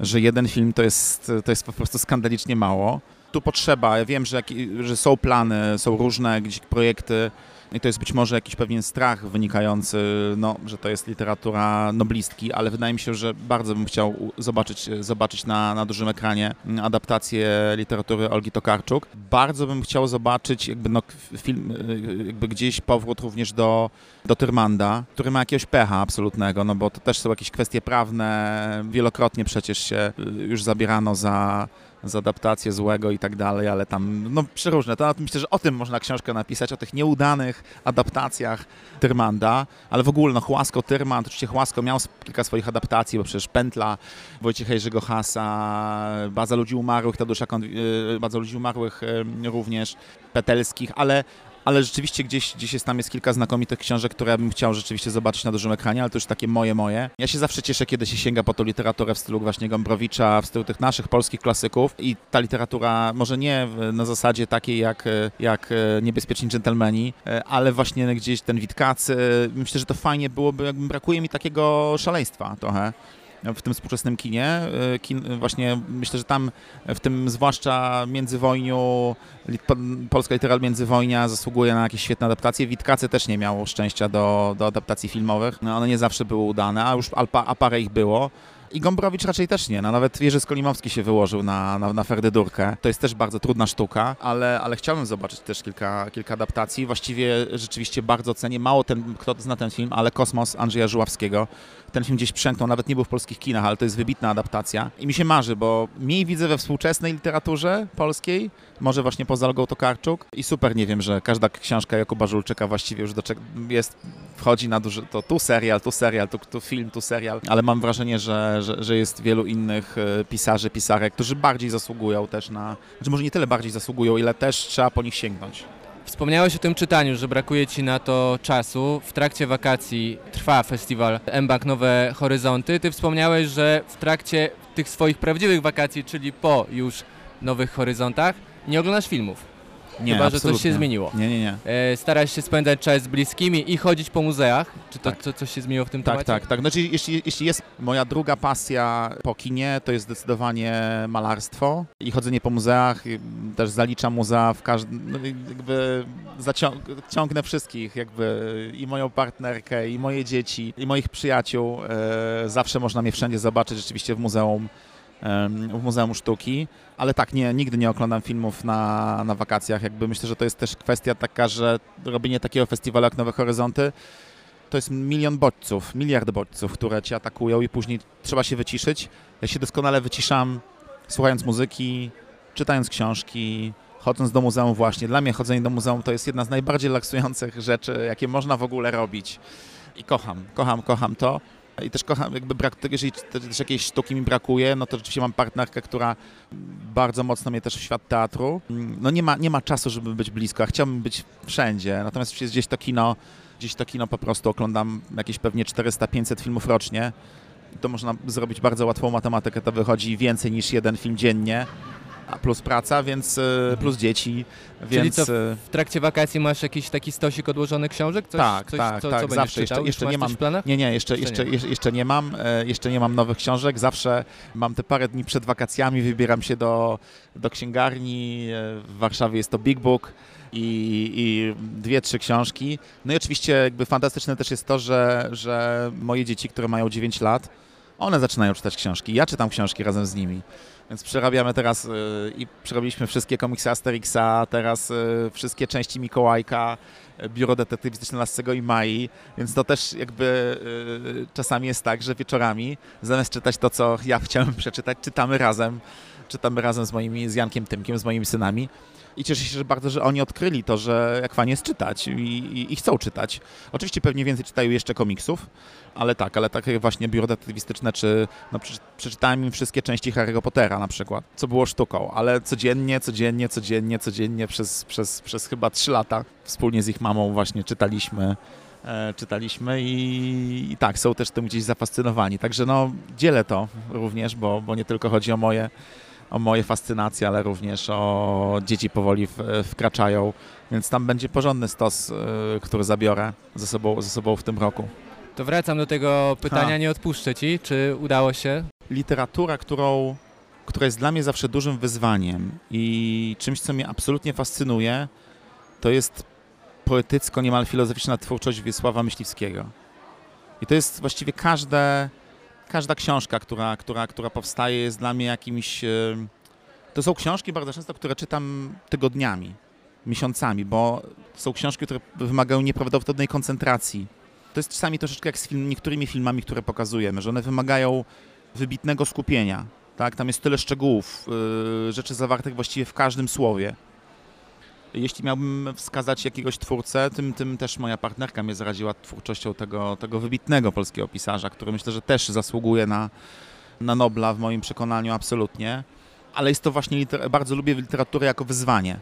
C: że jeden film to jest, to jest po prostu skandalicznie mało. Tu potrzeba, ja wiem, że, że są plany, są różne gdzieś projekty, i to jest być może jakiś pewien strach wynikający, no, że to jest literatura noblistki, ale wydaje mi się, że bardzo bym chciał zobaczyć, zobaczyć na, na dużym ekranie adaptację literatury Olgi Tokarczuk. Bardzo bym chciał zobaczyć jakby no, film, jakby gdzieś powrót również do, do Tyrmanda, który ma jakiegoś pecha absolutnego, no bo to też są jakieś kwestie prawne, wielokrotnie przecież się już zabierano za z adaptację złego i tak dalej, ale tam, no przeróżne. To myślę, że o tym można książkę napisać, o tych nieudanych adaptacjach Tyrmanda, ale w ogóle, no Chłasko, Tyrmand, oczywiście Chłasko miał kilka swoich adaptacji, bo przecież Pętla Wojciecha Jerzego Hasa, Baza Ludzi Umarłych, Tadeusza, y, Baza Ludzi Umarłych również, Petelskich, ale ale rzeczywiście gdzieś, gdzieś jest tam jest kilka znakomitych książek, które bym chciał rzeczywiście zobaczyć na dużym ekranie, ale to już takie moje, moje. Ja się zawsze cieszę, kiedy się sięga po tą literaturę w stylu właśnie Gombrowicza, w stylu tych naszych polskich klasyków. I ta literatura może nie na zasadzie takiej jak, jak Niebezpieczni Dżentelmeni, ale właśnie gdzieś ten Witkacy, myślę, że to fajnie byłoby, jakby brakuje mi takiego szaleństwa trochę w tym współczesnym kinie. Y, kin, właśnie myślę, że tam w tym zwłaszcza międzywojniu, polska literatura międzywojnia zasługuje na jakieś świetne adaptacje. Witkacy też nie miało szczęścia do, do adaptacji filmowych. No, one nie zawsze były udane, a już a parę ich było. I Gombrowicz raczej też nie. No, nawet Jerzy Skolimowski się wyłożył na, na, na Ferdydurkę. To jest też bardzo trudna sztuka, ale, ale chciałbym zobaczyć też kilka, kilka adaptacji. Właściwie rzeczywiście bardzo cenię. Mało ten, kto zna ten film, ale Kosmos Andrzeja Żuławskiego ten film gdzieś przemknął, nawet nie był w polskich kinach, ale to jest wybitna adaptacja. I mi się marzy, bo mniej widzę we współczesnej literaturze polskiej, może właśnie poza Olgą Tokarczuk. I super, nie wiem, że każda książka Jakuba Żulczyka właściwie już do jest, wchodzi na duży, to tu serial, tu serial, tu, tu film, tu serial, ale mam wrażenie, że, że, że jest wielu innych e, pisarzy, pisarek, którzy bardziej zasługują też na, znaczy może nie tyle bardziej zasługują, ile też trzeba po nich sięgnąć.
A: Wspomniałeś o tym czytaniu, że brakuje Ci na to czasu. W trakcie wakacji trwa festiwal MBAK Nowe Horyzonty. Ty wspomniałeś, że w trakcie tych swoich prawdziwych wakacji, czyli po już Nowych Horyzontach, nie oglądasz filmów.
C: Nie,
A: Chyba, że coś się zmieniło.
C: Nie, nie, nie.
A: E, starasz się spędzać czas z bliskimi i chodzić po muzeach? Czy to tak. co, coś się zmieniło w tym
C: tak,
A: temacie?
C: Tak, tak, Znaczy, jeśli, jeśli jest moja druga pasja po kinie, to jest zdecydowanie malarstwo i chodzenie po muzeach. Też zaliczam muzea w każdym, no, jakby ciągnę wszystkich, jakby i moją partnerkę, i moje dzieci, i moich przyjaciół. E, zawsze można mnie wszędzie zobaczyć, rzeczywiście w muzeum w Muzeum Sztuki, ale tak, nie, nigdy nie oglądam filmów na, na wakacjach. Jakby myślę, że to jest też kwestia taka, że robienie takiego festiwalu jak Nowe Horyzonty to jest milion bodźców, miliard bodźców, które cię atakują i później trzeba się wyciszyć. Ja się doskonale wyciszam słuchając muzyki, czytając książki, chodząc do muzeum właśnie. Dla mnie chodzenie do muzeum to jest jedna z najbardziej relaksujących rzeczy, jakie można w ogóle robić. I kocham, kocham, kocham to. I też kocham, jakby brak, jeżeli też jakiejś sztuki mi brakuje, no to rzeczywiście mam partnerkę, która bardzo mocno mnie też w świat teatru. No nie ma, nie ma czasu, żeby być blisko, a chciałbym być wszędzie. Natomiast gdzieś to kino, gdzieś to kino po prostu oglądam jakieś pewnie 400-500 filmów rocznie. To można zrobić bardzo łatwą matematykę, to wychodzi więcej niż jeden film dziennie plus praca, więc e, plus dzieci, więc...
A: Czyli co, e, w trakcie wakacji masz jakiś taki stosik odłożonych książek? Coś,
C: tak,
A: coś,
C: tak,
A: co,
C: tak,
A: co
C: zawsze. Jeszcze, jeszcze nie mam, nie, nie, jeszcze, jeszcze, jeszcze, jeszcze nie mam, e, jeszcze nie mam nowych książek, zawsze mam te parę dni przed wakacjami, wybieram się do, do księgarni, w Warszawie jest to Big Book, i, i, dwie, trzy książki. No i oczywiście jakby fantastyczne też jest to, że, że moje dzieci, które mają 9 lat, one zaczynają czytać książki. Ja czytam książki razem z nimi. Więc przerabiamy teraz y, i przerobiliśmy wszystkie komiksy Asterixa, teraz y, wszystkie części Mikołajka, y, biuro detektywistyczne Lascego i Mai, więc to też jakby czasami jest tak, że wieczorami zamiast czytać to, co ja chciałem przeczytać, czytamy razem, czytamy razem z moimi, z Jankiem Tymkiem, z moimi synami i cieszę się że bardzo, że oni odkryli to, że jak fajnie jest czytać i, i, i, chcą czytać. Oczywiście pewnie więcej czytają jeszcze komiksów, ale tak, ale takie właśnie biuro detektywistyczne, czy no, przeczytałem im wszystkie części Harry'ego Pottera na przykład, co było sztuką, ale codziennie, codziennie, codziennie, codziennie przez, przez, przez chyba trzy lata wspólnie z ich mamą właśnie czytaliśmy e, czytaliśmy i, i, tak, są też tym gdzieś zafascynowani. Także no, dzielę to również, bo, bo nie tylko chodzi o moje, o moje fascynacje, ale również o dzieci powoli wkraczają, więc tam będzie porządny stos, y, który zabiorę ze sobą, ze sobą w tym roku.
A: To wracam do tego pytania, ha. nie odpuszczę ci. Czy udało się?
C: Literatura, którą, która jest dla mnie zawsze dużym wyzwaniem i czymś, co mnie absolutnie fascynuje, to jest poetycko, niemal filozoficzna twórczość Wiesława Myśliwskiego. I to jest właściwie każde, każda książka, która, która, która powstaje, jest dla mnie jakimś. E, to są książki bardzo często, które czytam tygodniami, miesiącami, bo są książki, które wymagają nieprawdopodobnej koncentracji. To jest czasami troszeczkę jak z film, niektórymi filmami, które pokazujemy, że one wymagają wybitnego skupienia. Tak? Tam jest tyle szczegółów, yy, rzeczy zawartych właściwie w każdym słowie. Jeśli miałbym wskazać jakiegoś twórcę, tym, tym też moja partnerka mnie zaraziła twórczością tego, tego wybitnego polskiego pisarza, który myślę, że też zasługuje na, na Nobla w moim przekonaniu absolutnie. Ale jest to właśnie, bardzo lubię literaturę jako wyzwanie.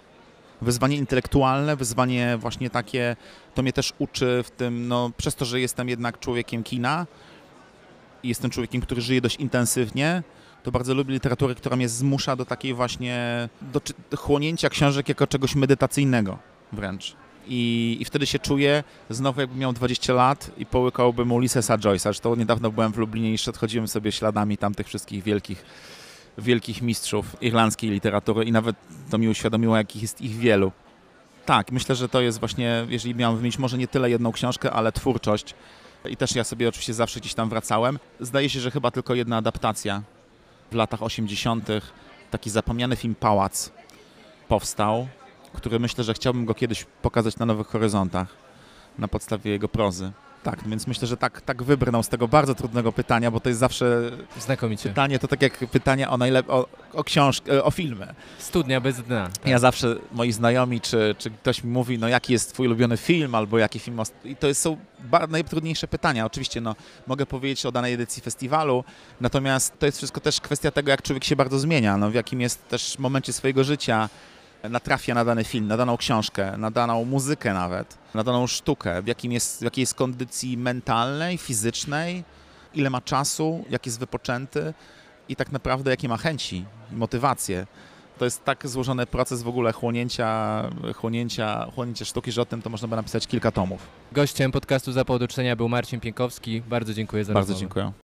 C: Wyzwanie intelektualne, wyzwanie właśnie takie, to mnie też uczy w tym, no przez to, że jestem jednak człowiekiem kina, jestem człowiekiem, który żyje dość intensywnie, to bardzo lubię literaturę, która mnie zmusza do takiej właśnie, do, chłonięcia książek jako czegoś medytacyjnego wręcz. I, I, wtedy się czuję znowu jakbym miał 20 lat i połykałbym Ulyssesa Joyce'a. Zresztą niedawno byłem w Lublinie i odchodziłem sobie śladami tamtych wszystkich wielkich, wielkich mistrzów irlandzkiej literatury i nawet to mi uświadomiło, jakich jest ich wielu. Tak, myślę, że to jest właśnie, jeżeli miałem wymienić może nie tyle jedną książkę, ale twórczość. I też ja sobie oczywiście zawsze gdzieś tam wracałem. Zdaje się, że chyba tylko jedna adaptacja w latach 80. taki zapomniany film Pałac powstał, który myślę, że chciałbym go kiedyś pokazać na Nowych Horyzontach na podstawie jego prozy. Tak, więc myślę, że tak, tak wybrnął z tego bardzo trudnego pytania, bo to jest zawsze
A: Znakomicie.
C: pytanie, to tak jak pytania o, najlep- o, o książkę, o filmy.
A: Studnia bez dna.
C: Tak. Ja zawsze, moi znajomi, czy, czy ktoś mi mówi, no jaki jest twój ulubiony film, albo jaki film... I to jest, są najtrudniejsze pytania. Oczywiście, no, mogę powiedzieć o danej edycji festiwalu, natomiast to jest wszystko też kwestia tego, jak człowiek się bardzo zmienia, no, w jakim jest też momencie swojego życia, natrafia na dany film, na daną książkę, na daną muzykę nawet, na daną sztukę, w, jakim jest, w jakiej jest kondycji mentalnej, fizycznej, ile ma czasu, jak jest wypoczęty i tak naprawdę jakie ma chęci i motywacje. To jest tak złożony proces w ogóle chłonięcia, chłonięcia, chłonięcia sztuki, że o tym to można by napisać kilka tomów.
A: Gościem podcastu Zapał do był Marcin Pienkowski. Bardzo dziękuję za
C: Bardzo
A: rozmowę.
C: dziękuję.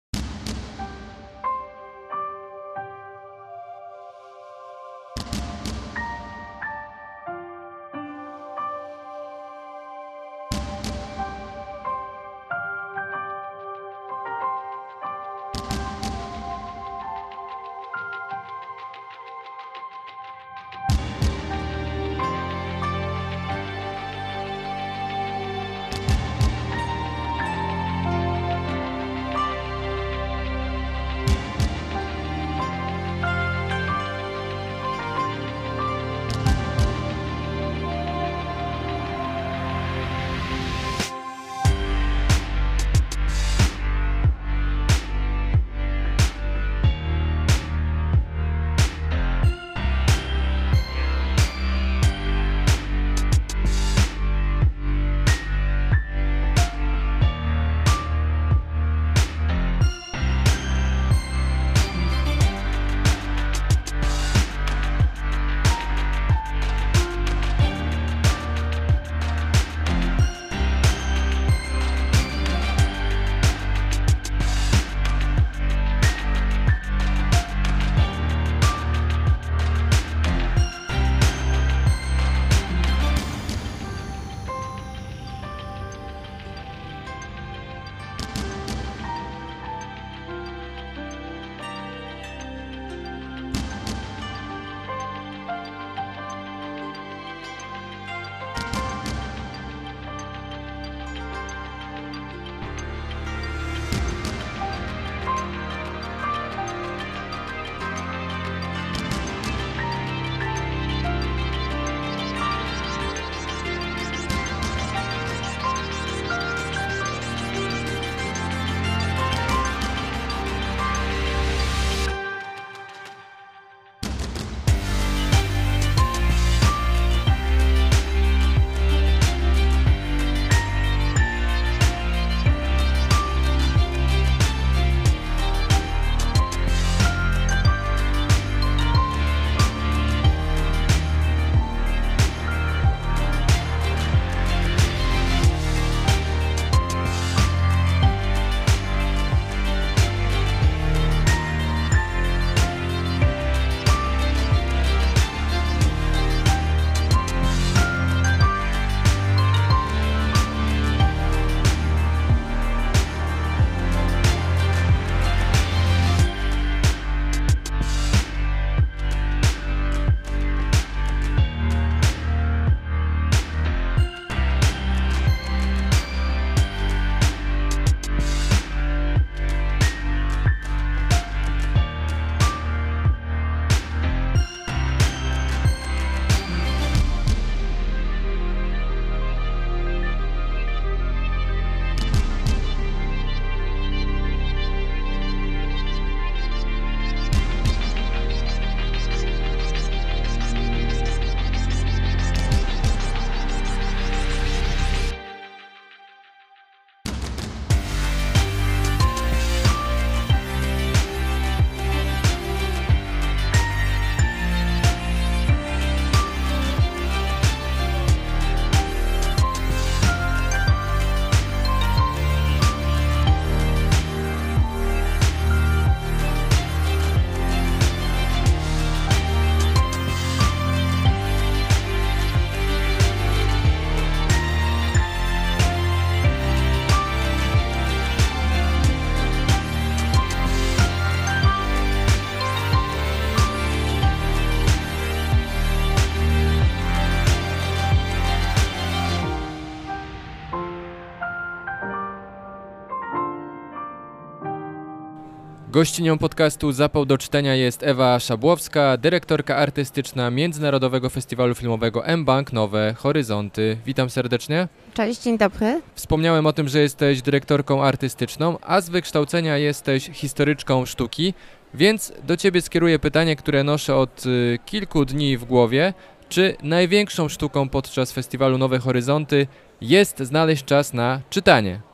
A: Gościnią podcastu Zapał do czytania jest Ewa Szabłowska, dyrektorka artystyczna Międzynarodowego Festiwalu Filmowego M-Bank Nowe Horyzonty. Witam serdecznie.
D: Cześć, dzień dobry.
A: Wspomniałem o tym, że jesteś dyrektorką artystyczną, a z wykształcenia jesteś historyczką sztuki, więc do ciebie skieruję pytanie, które noszę od y, kilku dni w głowie. Czy największą sztuką podczas festiwalu Nowe Horyzonty jest znaleźć czas na czytanie?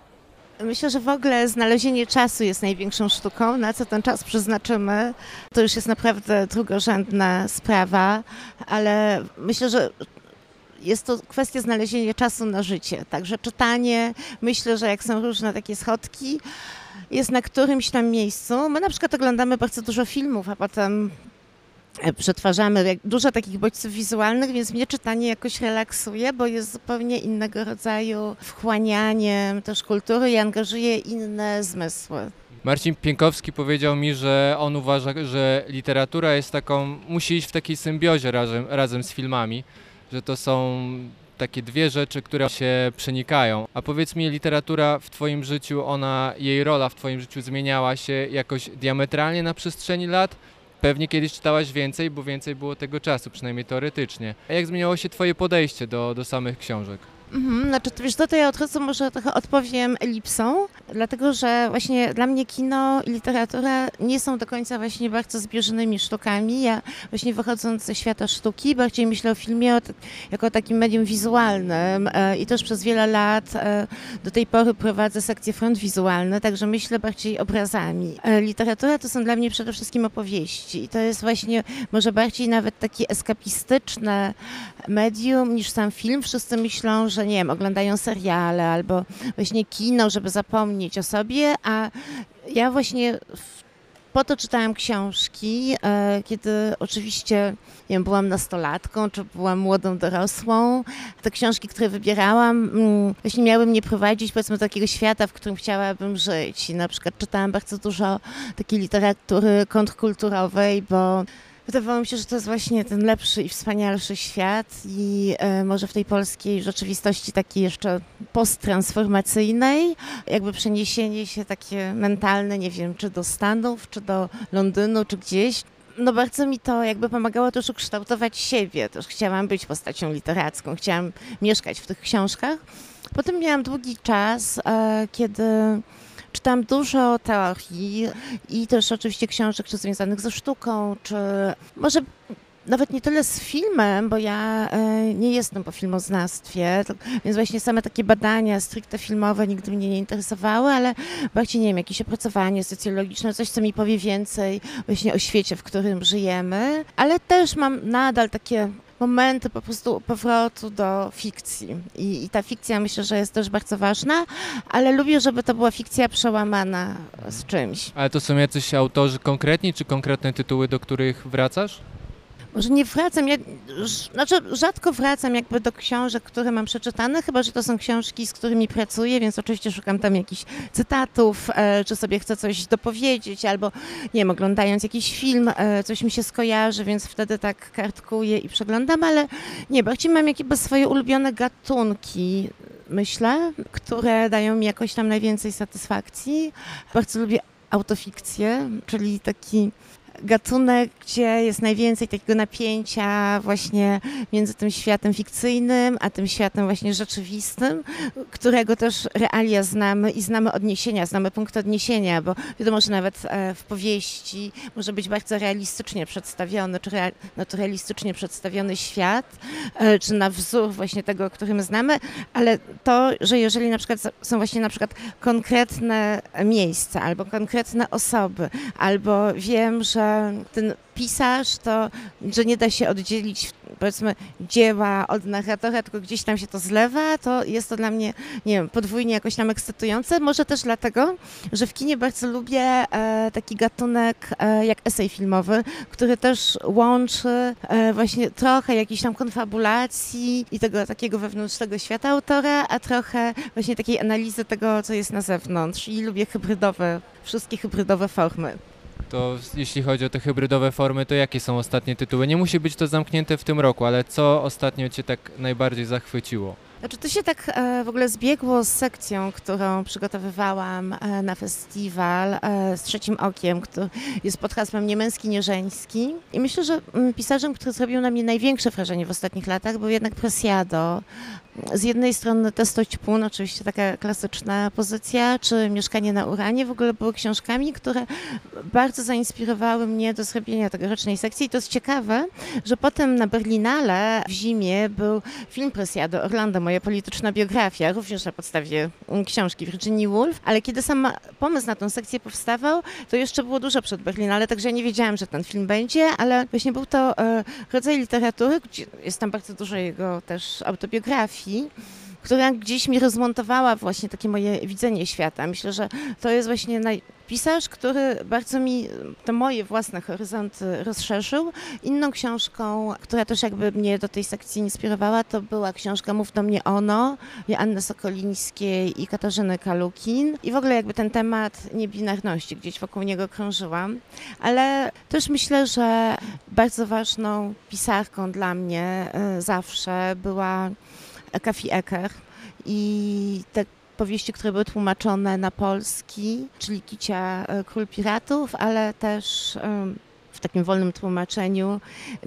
D: Myślę, że w ogóle znalezienie czasu jest największą sztuką. Na co ten czas przeznaczymy, to już jest naprawdę drugorzędna sprawa, ale myślę, że jest to kwestia znalezienia czasu na życie. Także czytanie, myślę, że jak są różne takie schodki, jest na którymś tam miejscu. My na przykład oglądamy bardzo dużo filmów, a potem przetwarzamy dużo takich bodźców wizualnych, więc mnie czytanie jakoś relaksuje, bo jest zupełnie innego rodzaju wchłanianiem też kultury i angażuje inne zmysły.
A: Marcin Pienkowski powiedział mi, że on uważa, że literatura jest taką, musi iść w takiej symbiozie razem, razem z filmami, że to są takie dwie rzeczy, które się przenikają. A powiedz mi, literatura w Twoim życiu, ona, jej rola w Twoim życiu zmieniała się jakoś diametralnie na przestrzeni lat? Pewnie kiedyś czytałaś więcej, bo więcej było tego czasu, przynajmniej teoretycznie. A jak zmieniało się Twoje podejście do, do samych książek?
D: Mhm, znaczy, wiesz, to, to ja od razu może trochę odpowiem elipsą, dlatego że właśnie dla mnie kino i literatura nie są do końca właśnie bardzo zbieżnymi sztukami. Ja właśnie wychodząc ze świata sztuki, bardziej myślę o filmie o, jako takim medium wizualnym e, i też przez wiele lat e, do tej pory prowadzę sekcję front wizualny, także myślę bardziej obrazami. E, literatura to są dla mnie przede wszystkim opowieści i to jest właśnie może bardziej nawet takie eskapistyczne medium niż sam film. Wszyscy myślą, że że nie wiem, oglądają seriale albo właśnie kino, żeby zapomnieć o sobie, a ja właśnie po to czytałam książki, e, kiedy oczywiście nie wiem, byłam nastolatką, czy byłam młodą dorosłą. Te książki, które wybierałam, mm, właśnie miały mnie prowadzić powiedzmy do takiego świata, w którym chciałabym żyć. I na przykład czytałam bardzo dużo takiej literatury kontrkulturowej, bo Wydawało mi się, że to jest właśnie ten lepszy i wspanialszy świat i e, może w tej polskiej rzeczywistości takiej jeszcze posttransformacyjnej, jakby przeniesienie się takie mentalne, nie wiem, czy do Stanów, czy do Londynu, czy gdzieś. No bardzo mi to jakby pomagało też ukształtować siebie. Też chciałam być postacią literacką, chciałam mieszkać w tych książkach. Potem miałam długi czas, e, kiedy Czytam dużo teorii i też oczywiście książek czy związanych ze sztuką, czy może nawet nie tyle z filmem, bo ja e, nie jestem po filmoznawstwie, więc właśnie same takie badania stricte filmowe nigdy mnie nie interesowały, ale bardziej, nie wiem, jakieś opracowanie socjologiczne, coś, co mi powie więcej właśnie o świecie, w którym żyjemy, ale też mam nadal takie momenty po prostu powrotu do fikcji. I, I, ta fikcja myślę, że jest też bardzo ważna, ale lubię, żeby to była fikcja przełamana z czymś.
A: Ale to są jacyś autorzy konkretni, czy konkretne tytuły, do których wracasz?
D: Może nie wracam, ja, znaczy rzadko wracam jakby do książek, które mam przeczytane, chyba że to są książki, z którymi pracuję, więc oczywiście szukam tam jakichś cytatów, e, czy sobie chcę coś dopowiedzieć, albo nie wiem, oglądając jakiś film, e, coś mi się skojarzy, więc wtedy tak kartkuję i przeglądam, ale nie, bardziej mam jakby swoje ulubione gatunki, myślę, które dają mi jakoś tam najwięcej satysfakcji. Bardzo lubię autofikcję, czyli taki gatunek, gdzie jest najwięcej takiego napięcia właśnie między tym światem fikcyjnym, a tym światem właśnie rzeczywistym, którego też realia znamy i znamy odniesienia, znamy punkt odniesienia, bo wiadomo, że nawet e, w powieści może być bardzo realistycznie przedstawiony, czy realistycznie przedstawiony świat, e, czy na wzór właśnie tego, którym znamy, ale to, że jeżeli na przykład są właśnie na przykład konkretne miejsca, albo konkretne osoby, albo wiem, że ten pisarz, to że nie da się oddzielić powiedzmy dzieła od narratora, tylko gdzieś tam się to zlewa, to jest to dla mnie, nie wiem, podwójnie jakoś tam ekscytujące. Może też dlatego, że w kinie bardzo lubię e, taki gatunek e, jak esej filmowy, który też łączy e, właśnie trochę jakiejś tam konfabulacji i tego takiego wewnętrznego świata autora, a trochę właśnie takiej analizy tego, co jest na zewnątrz. I lubię hybrydowe, wszystkie hybrydowe formy
A: to jeśli chodzi o te hybrydowe formy, to jakie są ostatnie tytuły? Nie musi być to zamknięte w tym roku, ale co ostatnio Cię tak najbardziej zachwyciło?
D: Znaczy to się tak e, w ogóle zbiegło z sekcją, którą przygotowywałam e, na festiwal e, z trzecim okiem, który jest pod hasłem Nie męski, nie żeński. I myślę, że mm, pisarzem, który zrobił na mnie największe wrażenie w ostatnich latach był jednak Presiado, z jednej strony Testość Pun, oczywiście taka klasyczna pozycja, czy Mieszkanie na Uranie w ogóle były książkami, które bardzo zainspirowały mnie do zrobienia tegorocznej sekcji. I to jest ciekawe, że potem na Berlinale w zimie był film Presiado, Orlando, moja polityczna biografia, również na podstawie książki Virginia Woolf, ale kiedy sam pomysł na tę sekcję powstawał, to jeszcze było dużo przed Berlinale, także nie wiedziałam, że ten film będzie, ale właśnie był to e, rodzaj literatury, gdzie jest tam bardzo dużo jego też autobiografii, która gdzieś mi rozmontowała właśnie takie moje widzenie świata. Myślę, że to jest właśnie naj... pisarz, który bardzo mi te moje własne horyzonty rozszerzył. Inną książką, która też jakby mnie do tej sekcji inspirowała, to była książka Mów do mnie ono, Anny Sokolińskiej i Katarzyny Kalukin. I w ogóle jakby ten temat niebinarności, gdzieś wokół niego krążyłam. Ale też myślę, że bardzo ważną pisarką dla mnie y, zawsze była Kafi Eker i te powieści, które były tłumaczone na polski, czyli Kicia e, Król Piratów, ale też w takim wolnym tłumaczeniu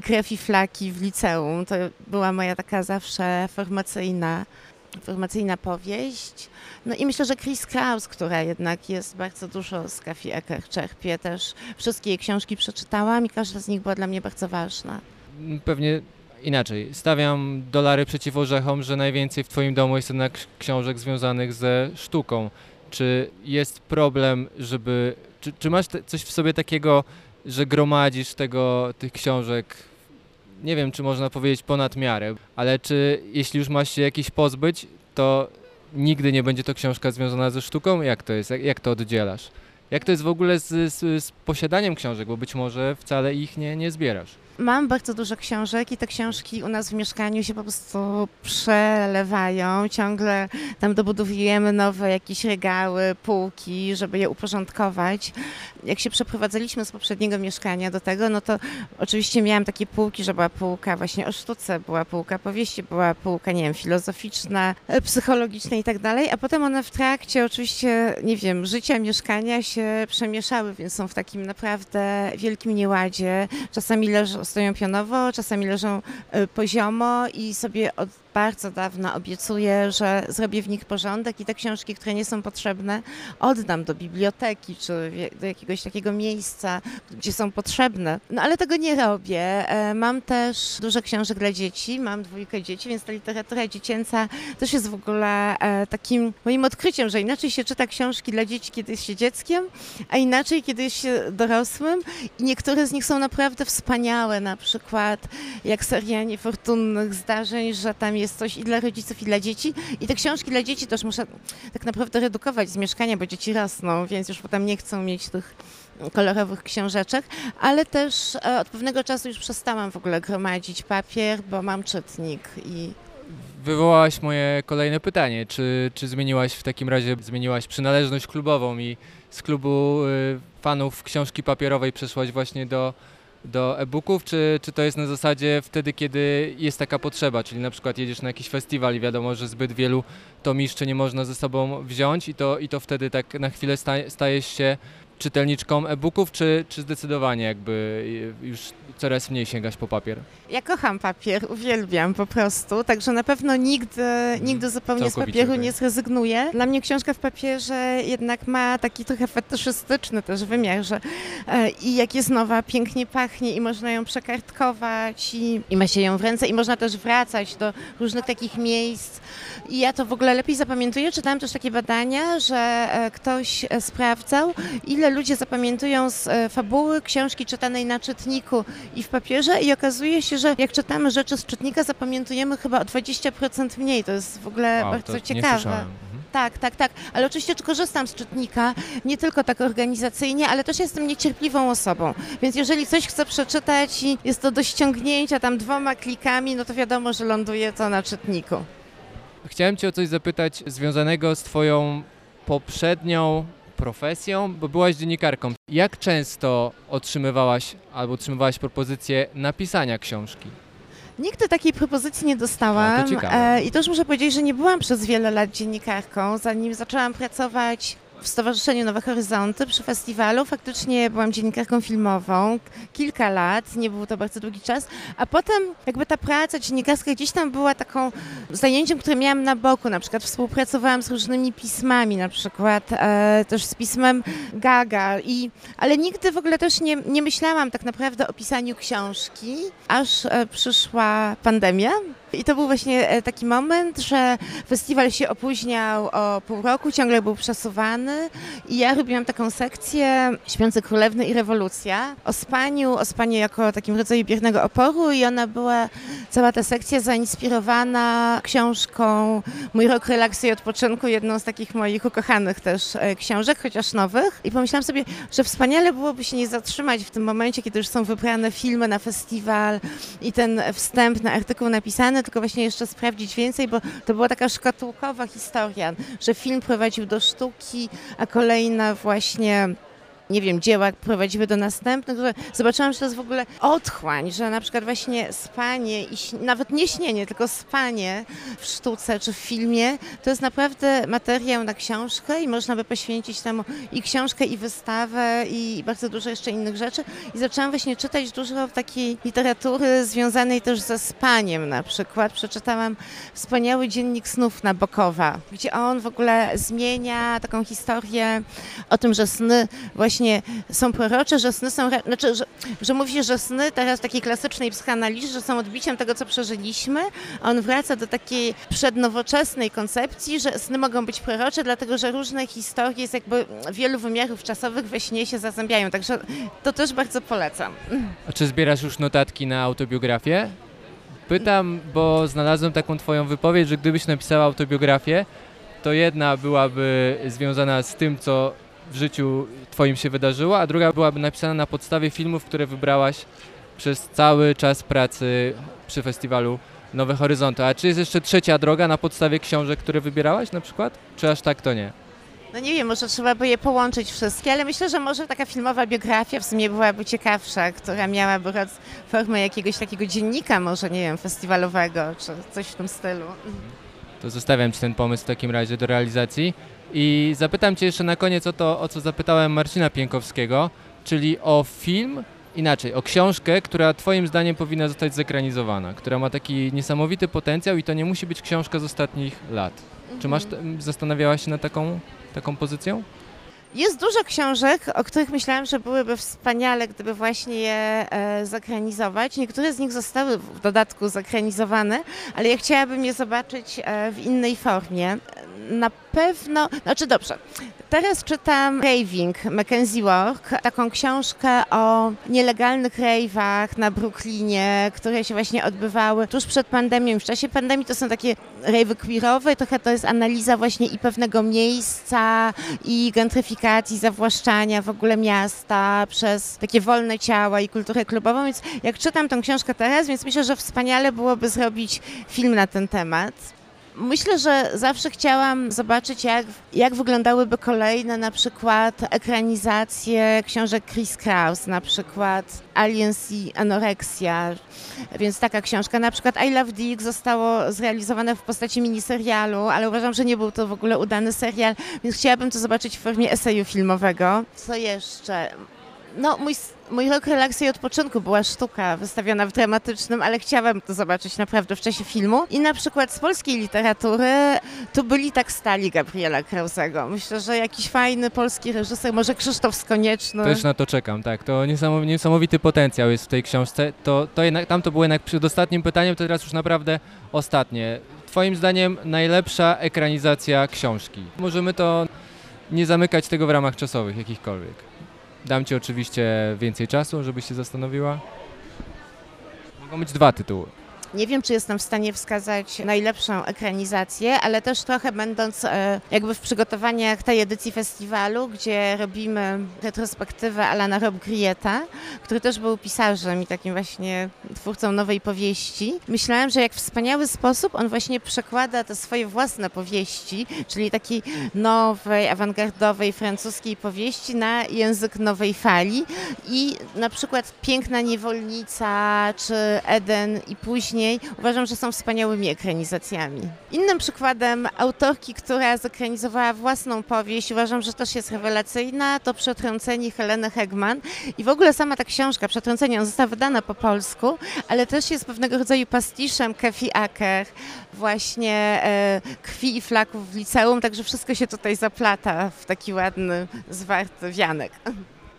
D: Krew i Flaki w liceum. To była moja taka zawsze formacyjna formacyjna powieść. No i myślę, że Chris Kraus, która jednak jest bardzo dużo z Kafi Eker czerpie, też wszystkie jej książki przeczytałam i każda z nich była dla mnie bardzo ważna.
A: Pewnie inaczej. Stawiam dolary przeciw orzechom, że najwięcej w Twoim domu jest jednak książek związanych ze sztuką. Czy jest problem, żeby. Czy, czy masz te, coś w sobie takiego, że gromadzisz tego, tych książek, nie wiem, czy można powiedzieć ponad miarę, ale czy jeśli już masz się jakiś pozbyć, to nigdy nie będzie to książka związana ze sztuką? Jak to jest? Jak, jak to oddzielasz? Jak to jest w ogóle z, z, z posiadaniem książek, bo być może wcale ich nie, nie zbierasz?
D: Mam bardzo dużo książek i te książki u nas w mieszkaniu się po prostu przelewają. Ciągle tam dobudowujemy nowe jakieś regały, półki, żeby je uporządkować. Jak się przeprowadzaliśmy z poprzedniego mieszkania do tego, no to oczywiście miałam takie półki, że była półka właśnie o sztuce, była półka powieści, była półka, nie wiem, filozoficzna, psychologiczna i tak dalej, a potem one w trakcie oczywiście, nie wiem, życia mieszkania się przemieszały, więc są w takim naprawdę wielkim nieładzie. Czasami leżą stoją pionowo, czasami leżą e, poziomo i sobie od bardzo dawno obiecuję, że zrobię w nich porządek i te książki, które nie są potrzebne, oddam do biblioteki czy do jakiegoś takiego miejsca, gdzie są potrzebne. No ale tego nie robię. E, mam też dużo książek dla dzieci, mam dwójkę dzieci, więc ta literatura dziecięca też jest w ogóle e, takim moim odkryciem, że inaczej się czyta książki dla dzieci, kiedy jest się dzieckiem, a inaczej, kiedy jest się dorosłym. I niektóre z nich są naprawdę wspaniałe, na przykład jak seria niefortunnych zdarzeń, że tam jest coś i dla rodziców, i dla dzieci. I te książki dla dzieci też muszę tak naprawdę redukować z mieszkania, bo dzieci rosną, więc już potem nie chcą mieć tych kolorowych książeczek, ale też e, od pewnego czasu już przestałam w ogóle gromadzić papier, bo mam czytnik i
A: Wywołałaś moje kolejne pytanie. Czy, czy zmieniłaś w takim razie zmieniłaś przynależność klubową i z klubu y, fanów książki papierowej przeszłaś właśnie do do e-booków, czy, czy to jest na zasadzie wtedy, kiedy jest taka potrzeba, czyli na przykład jedziesz na jakiś festiwal i wiadomo, że zbyt wielu tomiszczy nie można ze sobą wziąć i to, i to wtedy tak na chwilę stajesz się czytelniczką e-booków, czy, czy zdecydowanie jakby już coraz mniej sięgać po papier?
D: Ja kocham papier, uwielbiam po prostu, także na pewno nigdy, mhm. nigdy zupełnie Całkowicie z papieru okay. nie zrezygnuję. Dla mnie książka w papierze jednak ma taki trochę fetyszystyczny też wymiar, że e, i jak jest nowa, pięknie pachnie i można ją przekartkować i, i ma się ją w ręce i można też wracać do różnych takich miejsc i ja to w ogóle lepiej zapamiętuję. Czytałam też takie badania, że e, ktoś e, sprawdzał, ile ludzie zapamiętują z e, fabuły książki czytanej na czytniku i w papierze i okazuje się, że jak czytamy rzeczy z czytnika, zapamiętujemy chyba o 20% mniej. To jest w ogóle wow, bardzo ciekawe. Mhm. Tak, tak, tak. Ale oczywiście korzystam z czytnika, nie tylko tak organizacyjnie, ale też jestem niecierpliwą osobą. Więc jeżeli coś chcę przeczytać i jest to do ściągnięcia tam dwoma klikami, no to wiadomo, że ląduje to na czytniku.
A: Chciałem Cię o coś zapytać związanego z Twoją poprzednią profesją, bo byłaś dziennikarką. Jak często otrzymywałaś albo otrzymywałaś propozycję napisania książki?
D: Nigdy takiej propozycji nie dostałam.
A: A, to.
D: E, I też muszę powiedzieć, że nie byłam przez wiele lat dziennikarką. Zanim zaczęłam pracować w Stowarzyszeniu Nowe Horyzonty przy festiwalu, faktycznie byłam dziennikarką filmową kilka lat, nie był to bardzo długi czas, a potem jakby ta praca dziennikarska gdzieś tam była taką zajęciem, które miałam na boku, na przykład współpracowałam z różnymi pismami, na przykład e, też z pismem Gaga, i, ale nigdy w ogóle też nie, nie myślałam tak naprawdę o pisaniu książki, aż e, przyszła pandemia. I to był właśnie e, taki moment, że festiwal się opóźniał o pół roku, ciągle był przesuwany i ja robiłam taką sekcję Śpiące Królewny i Rewolucja o spaniu, o spaniu jako takim rodzaju biernego oporu i ona była, cała ta sekcja zainspirowana książką Mój rok relaksu i odpoczynku, jedną z takich moich ukochanych też e, książek, chociaż nowych. I pomyślałam sobie, że wspaniale byłoby się nie zatrzymać w tym momencie, kiedy już są wybrane filmy na festiwal i ten wstępny artykuł napisany, tylko właśnie jeszcze sprawdzić więcej, bo to była taka szkatułkowa historia, że film prowadził do sztuki, a kolejna właśnie nie wiem, dzieła prowadziły do następnych, zobaczyłam, że to jest w ogóle otchłań, że na przykład właśnie spanie i nawet nie śnienie, tylko spanie w sztuce czy w filmie, to jest naprawdę materiał na książkę i można by poświęcić temu i książkę, i wystawę, i bardzo dużo jeszcze innych rzeczy. I zaczęłam właśnie czytać dużo takiej literatury związanej też ze spaniem na przykład. Przeczytałam wspaniały dziennik snów Nabokowa, gdzie on w ogóle zmienia taką historię o tym, że sny właśnie są prorocze, że sny są, znaczy, że, że mówi się, że sny teraz w takiej klasycznej psychoanalizie, że są odbiciem tego, co przeżyliśmy, a on wraca do takiej przednowoczesnej koncepcji, że sny mogą być prorocze, dlatego że różne historie z jakby wielu wymiarów czasowych we śnie się zazębiają, także to też bardzo polecam.
A: A czy zbierasz już notatki na autobiografię? Pytam, bo znalazłem taką twoją wypowiedź, że gdybyś napisała autobiografię, to jedna byłaby związana z tym, co w życiu twoim się wydarzyło, a druga byłaby napisana na podstawie filmów, które wybrałaś przez cały czas pracy przy festiwalu Nowe Horyzonty. A czy jest jeszcze trzecia droga na podstawie książek, które wybierałaś na przykład? Czy aż tak to nie?
D: No nie wiem, może trzeba by je połączyć wszystkie, ale myślę, że może taka filmowa biografia w sumie byłaby ciekawsza, która miałaby formę jakiegoś takiego dziennika może, nie wiem, festiwalowego, czy coś w tym stylu.
A: To zostawiam Ci ten pomysł w takim razie do realizacji. I zapytam Cię jeszcze na koniec o to, o co zapytałem Marcina Pienkowskiego, czyli o film, inaczej, o książkę, która Twoim zdaniem powinna zostać zekranizowana, która ma taki niesamowity potencjał i to nie musi być książka z ostatnich lat. Czy masz, t- zastanawiałaś się nad taką, taką pozycją?
D: Jest dużo książek, o których myślałam, że byłyby wspaniale, gdyby właśnie je e, zekranizować. Niektóre z nich zostały w dodatku zekranizowane, ale ja chciałabym je zobaczyć e, w innej formie. Na pewno, znaczy dobrze, teraz czytam Raving Mackenzie Work, taką książkę o nielegalnych rave'ach na Brooklynie, które się właśnie odbywały tuż przed pandemią. W czasie pandemii to są takie rave'y queerowe, trochę to jest analiza właśnie i pewnego miejsca, i gentryfikacji, zawłaszczania w ogóle miasta przez takie wolne ciała i kulturę klubową, więc jak czytam tą książkę teraz, więc myślę, że wspaniale byłoby zrobić film na ten temat. Myślę, że zawsze chciałam zobaczyć, jak, jak wyglądały kolejne na przykład ekranizacje książek Chris Kraus, na przykład Aliens i Anoreksja, więc taka książka. Na przykład I Love Dick zostało zrealizowane w postaci miniserialu, ale uważam, że nie był to w ogóle udany serial, więc chciałabym to zobaczyć w formie eseju filmowego. Co jeszcze? No, mój, mój rok relaksu i odpoczynku była sztuka wystawiona w dramatycznym, ale chciałabym to zobaczyć naprawdę w czasie filmu. I na przykład z polskiej literatury tu byli tak stali Gabriela Krausego. Myślę, że jakiś fajny polski reżyser, może Krzysztof Skonieczny.
A: Też na to czekam, tak. To niesamow- niesamowity potencjał jest w tej książce. To, to jednak, tam to było jednak przed ostatnim pytaniem, to teraz już naprawdę ostatnie. Twoim zdaniem najlepsza ekranizacja książki? Możemy to nie zamykać tego w ramach czasowych jakichkolwiek. Dam Ci oczywiście więcej czasu, żebyś się zastanowiła. Mogą być dwa tytuły.
D: Nie wiem, czy jestem w stanie wskazać najlepszą ekranizację, ale też trochę będąc e, jakby w przygotowaniach tej edycji festiwalu, gdzie robimy retrospektywę Alana Rob Grieta, który też był pisarzem i takim właśnie twórcą nowej powieści. Myślałam, że jak wspaniały sposób on właśnie przekłada te swoje własne powieści, czyli takiej nowej, awangardowej francuskiej powieści na język nowej fali i na przykład Piękna niewolnica czy Eden i później uważam, że są wspaniałymi ekranizacjami. Innym przykładem autorki, która zekranizowała własną powieść, uważam, że też jest rewelacyjna, to Przetrąceni Heleny Hegman. I w ogóle sama ta książka, Przetrąceni, ona została wydana po polsku, ale też jest pewnego rodzaju pastiszem Kefi Aker, właśnie e, krwi i flaków w liceum, także wszystko się tutaj zaplata w taki ładny, zwarty wianek.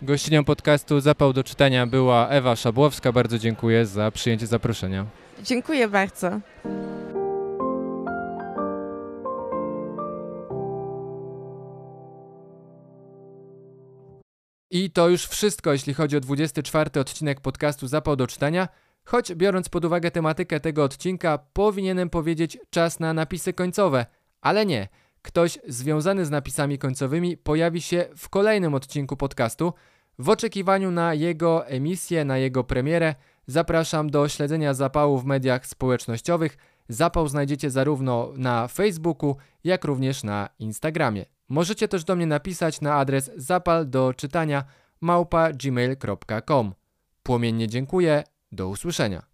A: Gościnią podcastu Zapał do czytania była Ewa Szabłowska. Bardzo dziękuję za przyjęcie zaproszenia.
D: Dziękuję bardzo.
A: I to już wszystko, jeśli chodzi o 24 odcinek podcastu Zapał do czytania. Choć biorąc pod uwagę tematykę tego odcinka, powinienem powiedzieć czas na napisy końcowe, ale nie. Ktoś związany z napisami końcowymi pojawi się w kolejnym odcinku podcastu. W oczekiwaniu na jego emisję, na jego premierę, zapraszam do śledzenia zapału w mediach społecznościowych. Zapał znajdziecie zarówno na Facebooku, jak również na Instagramie. Możecie też do mnie napisać na adres zapal do czytania małpa gmail.com. Płomiennie dziękuję, do usłyszenia.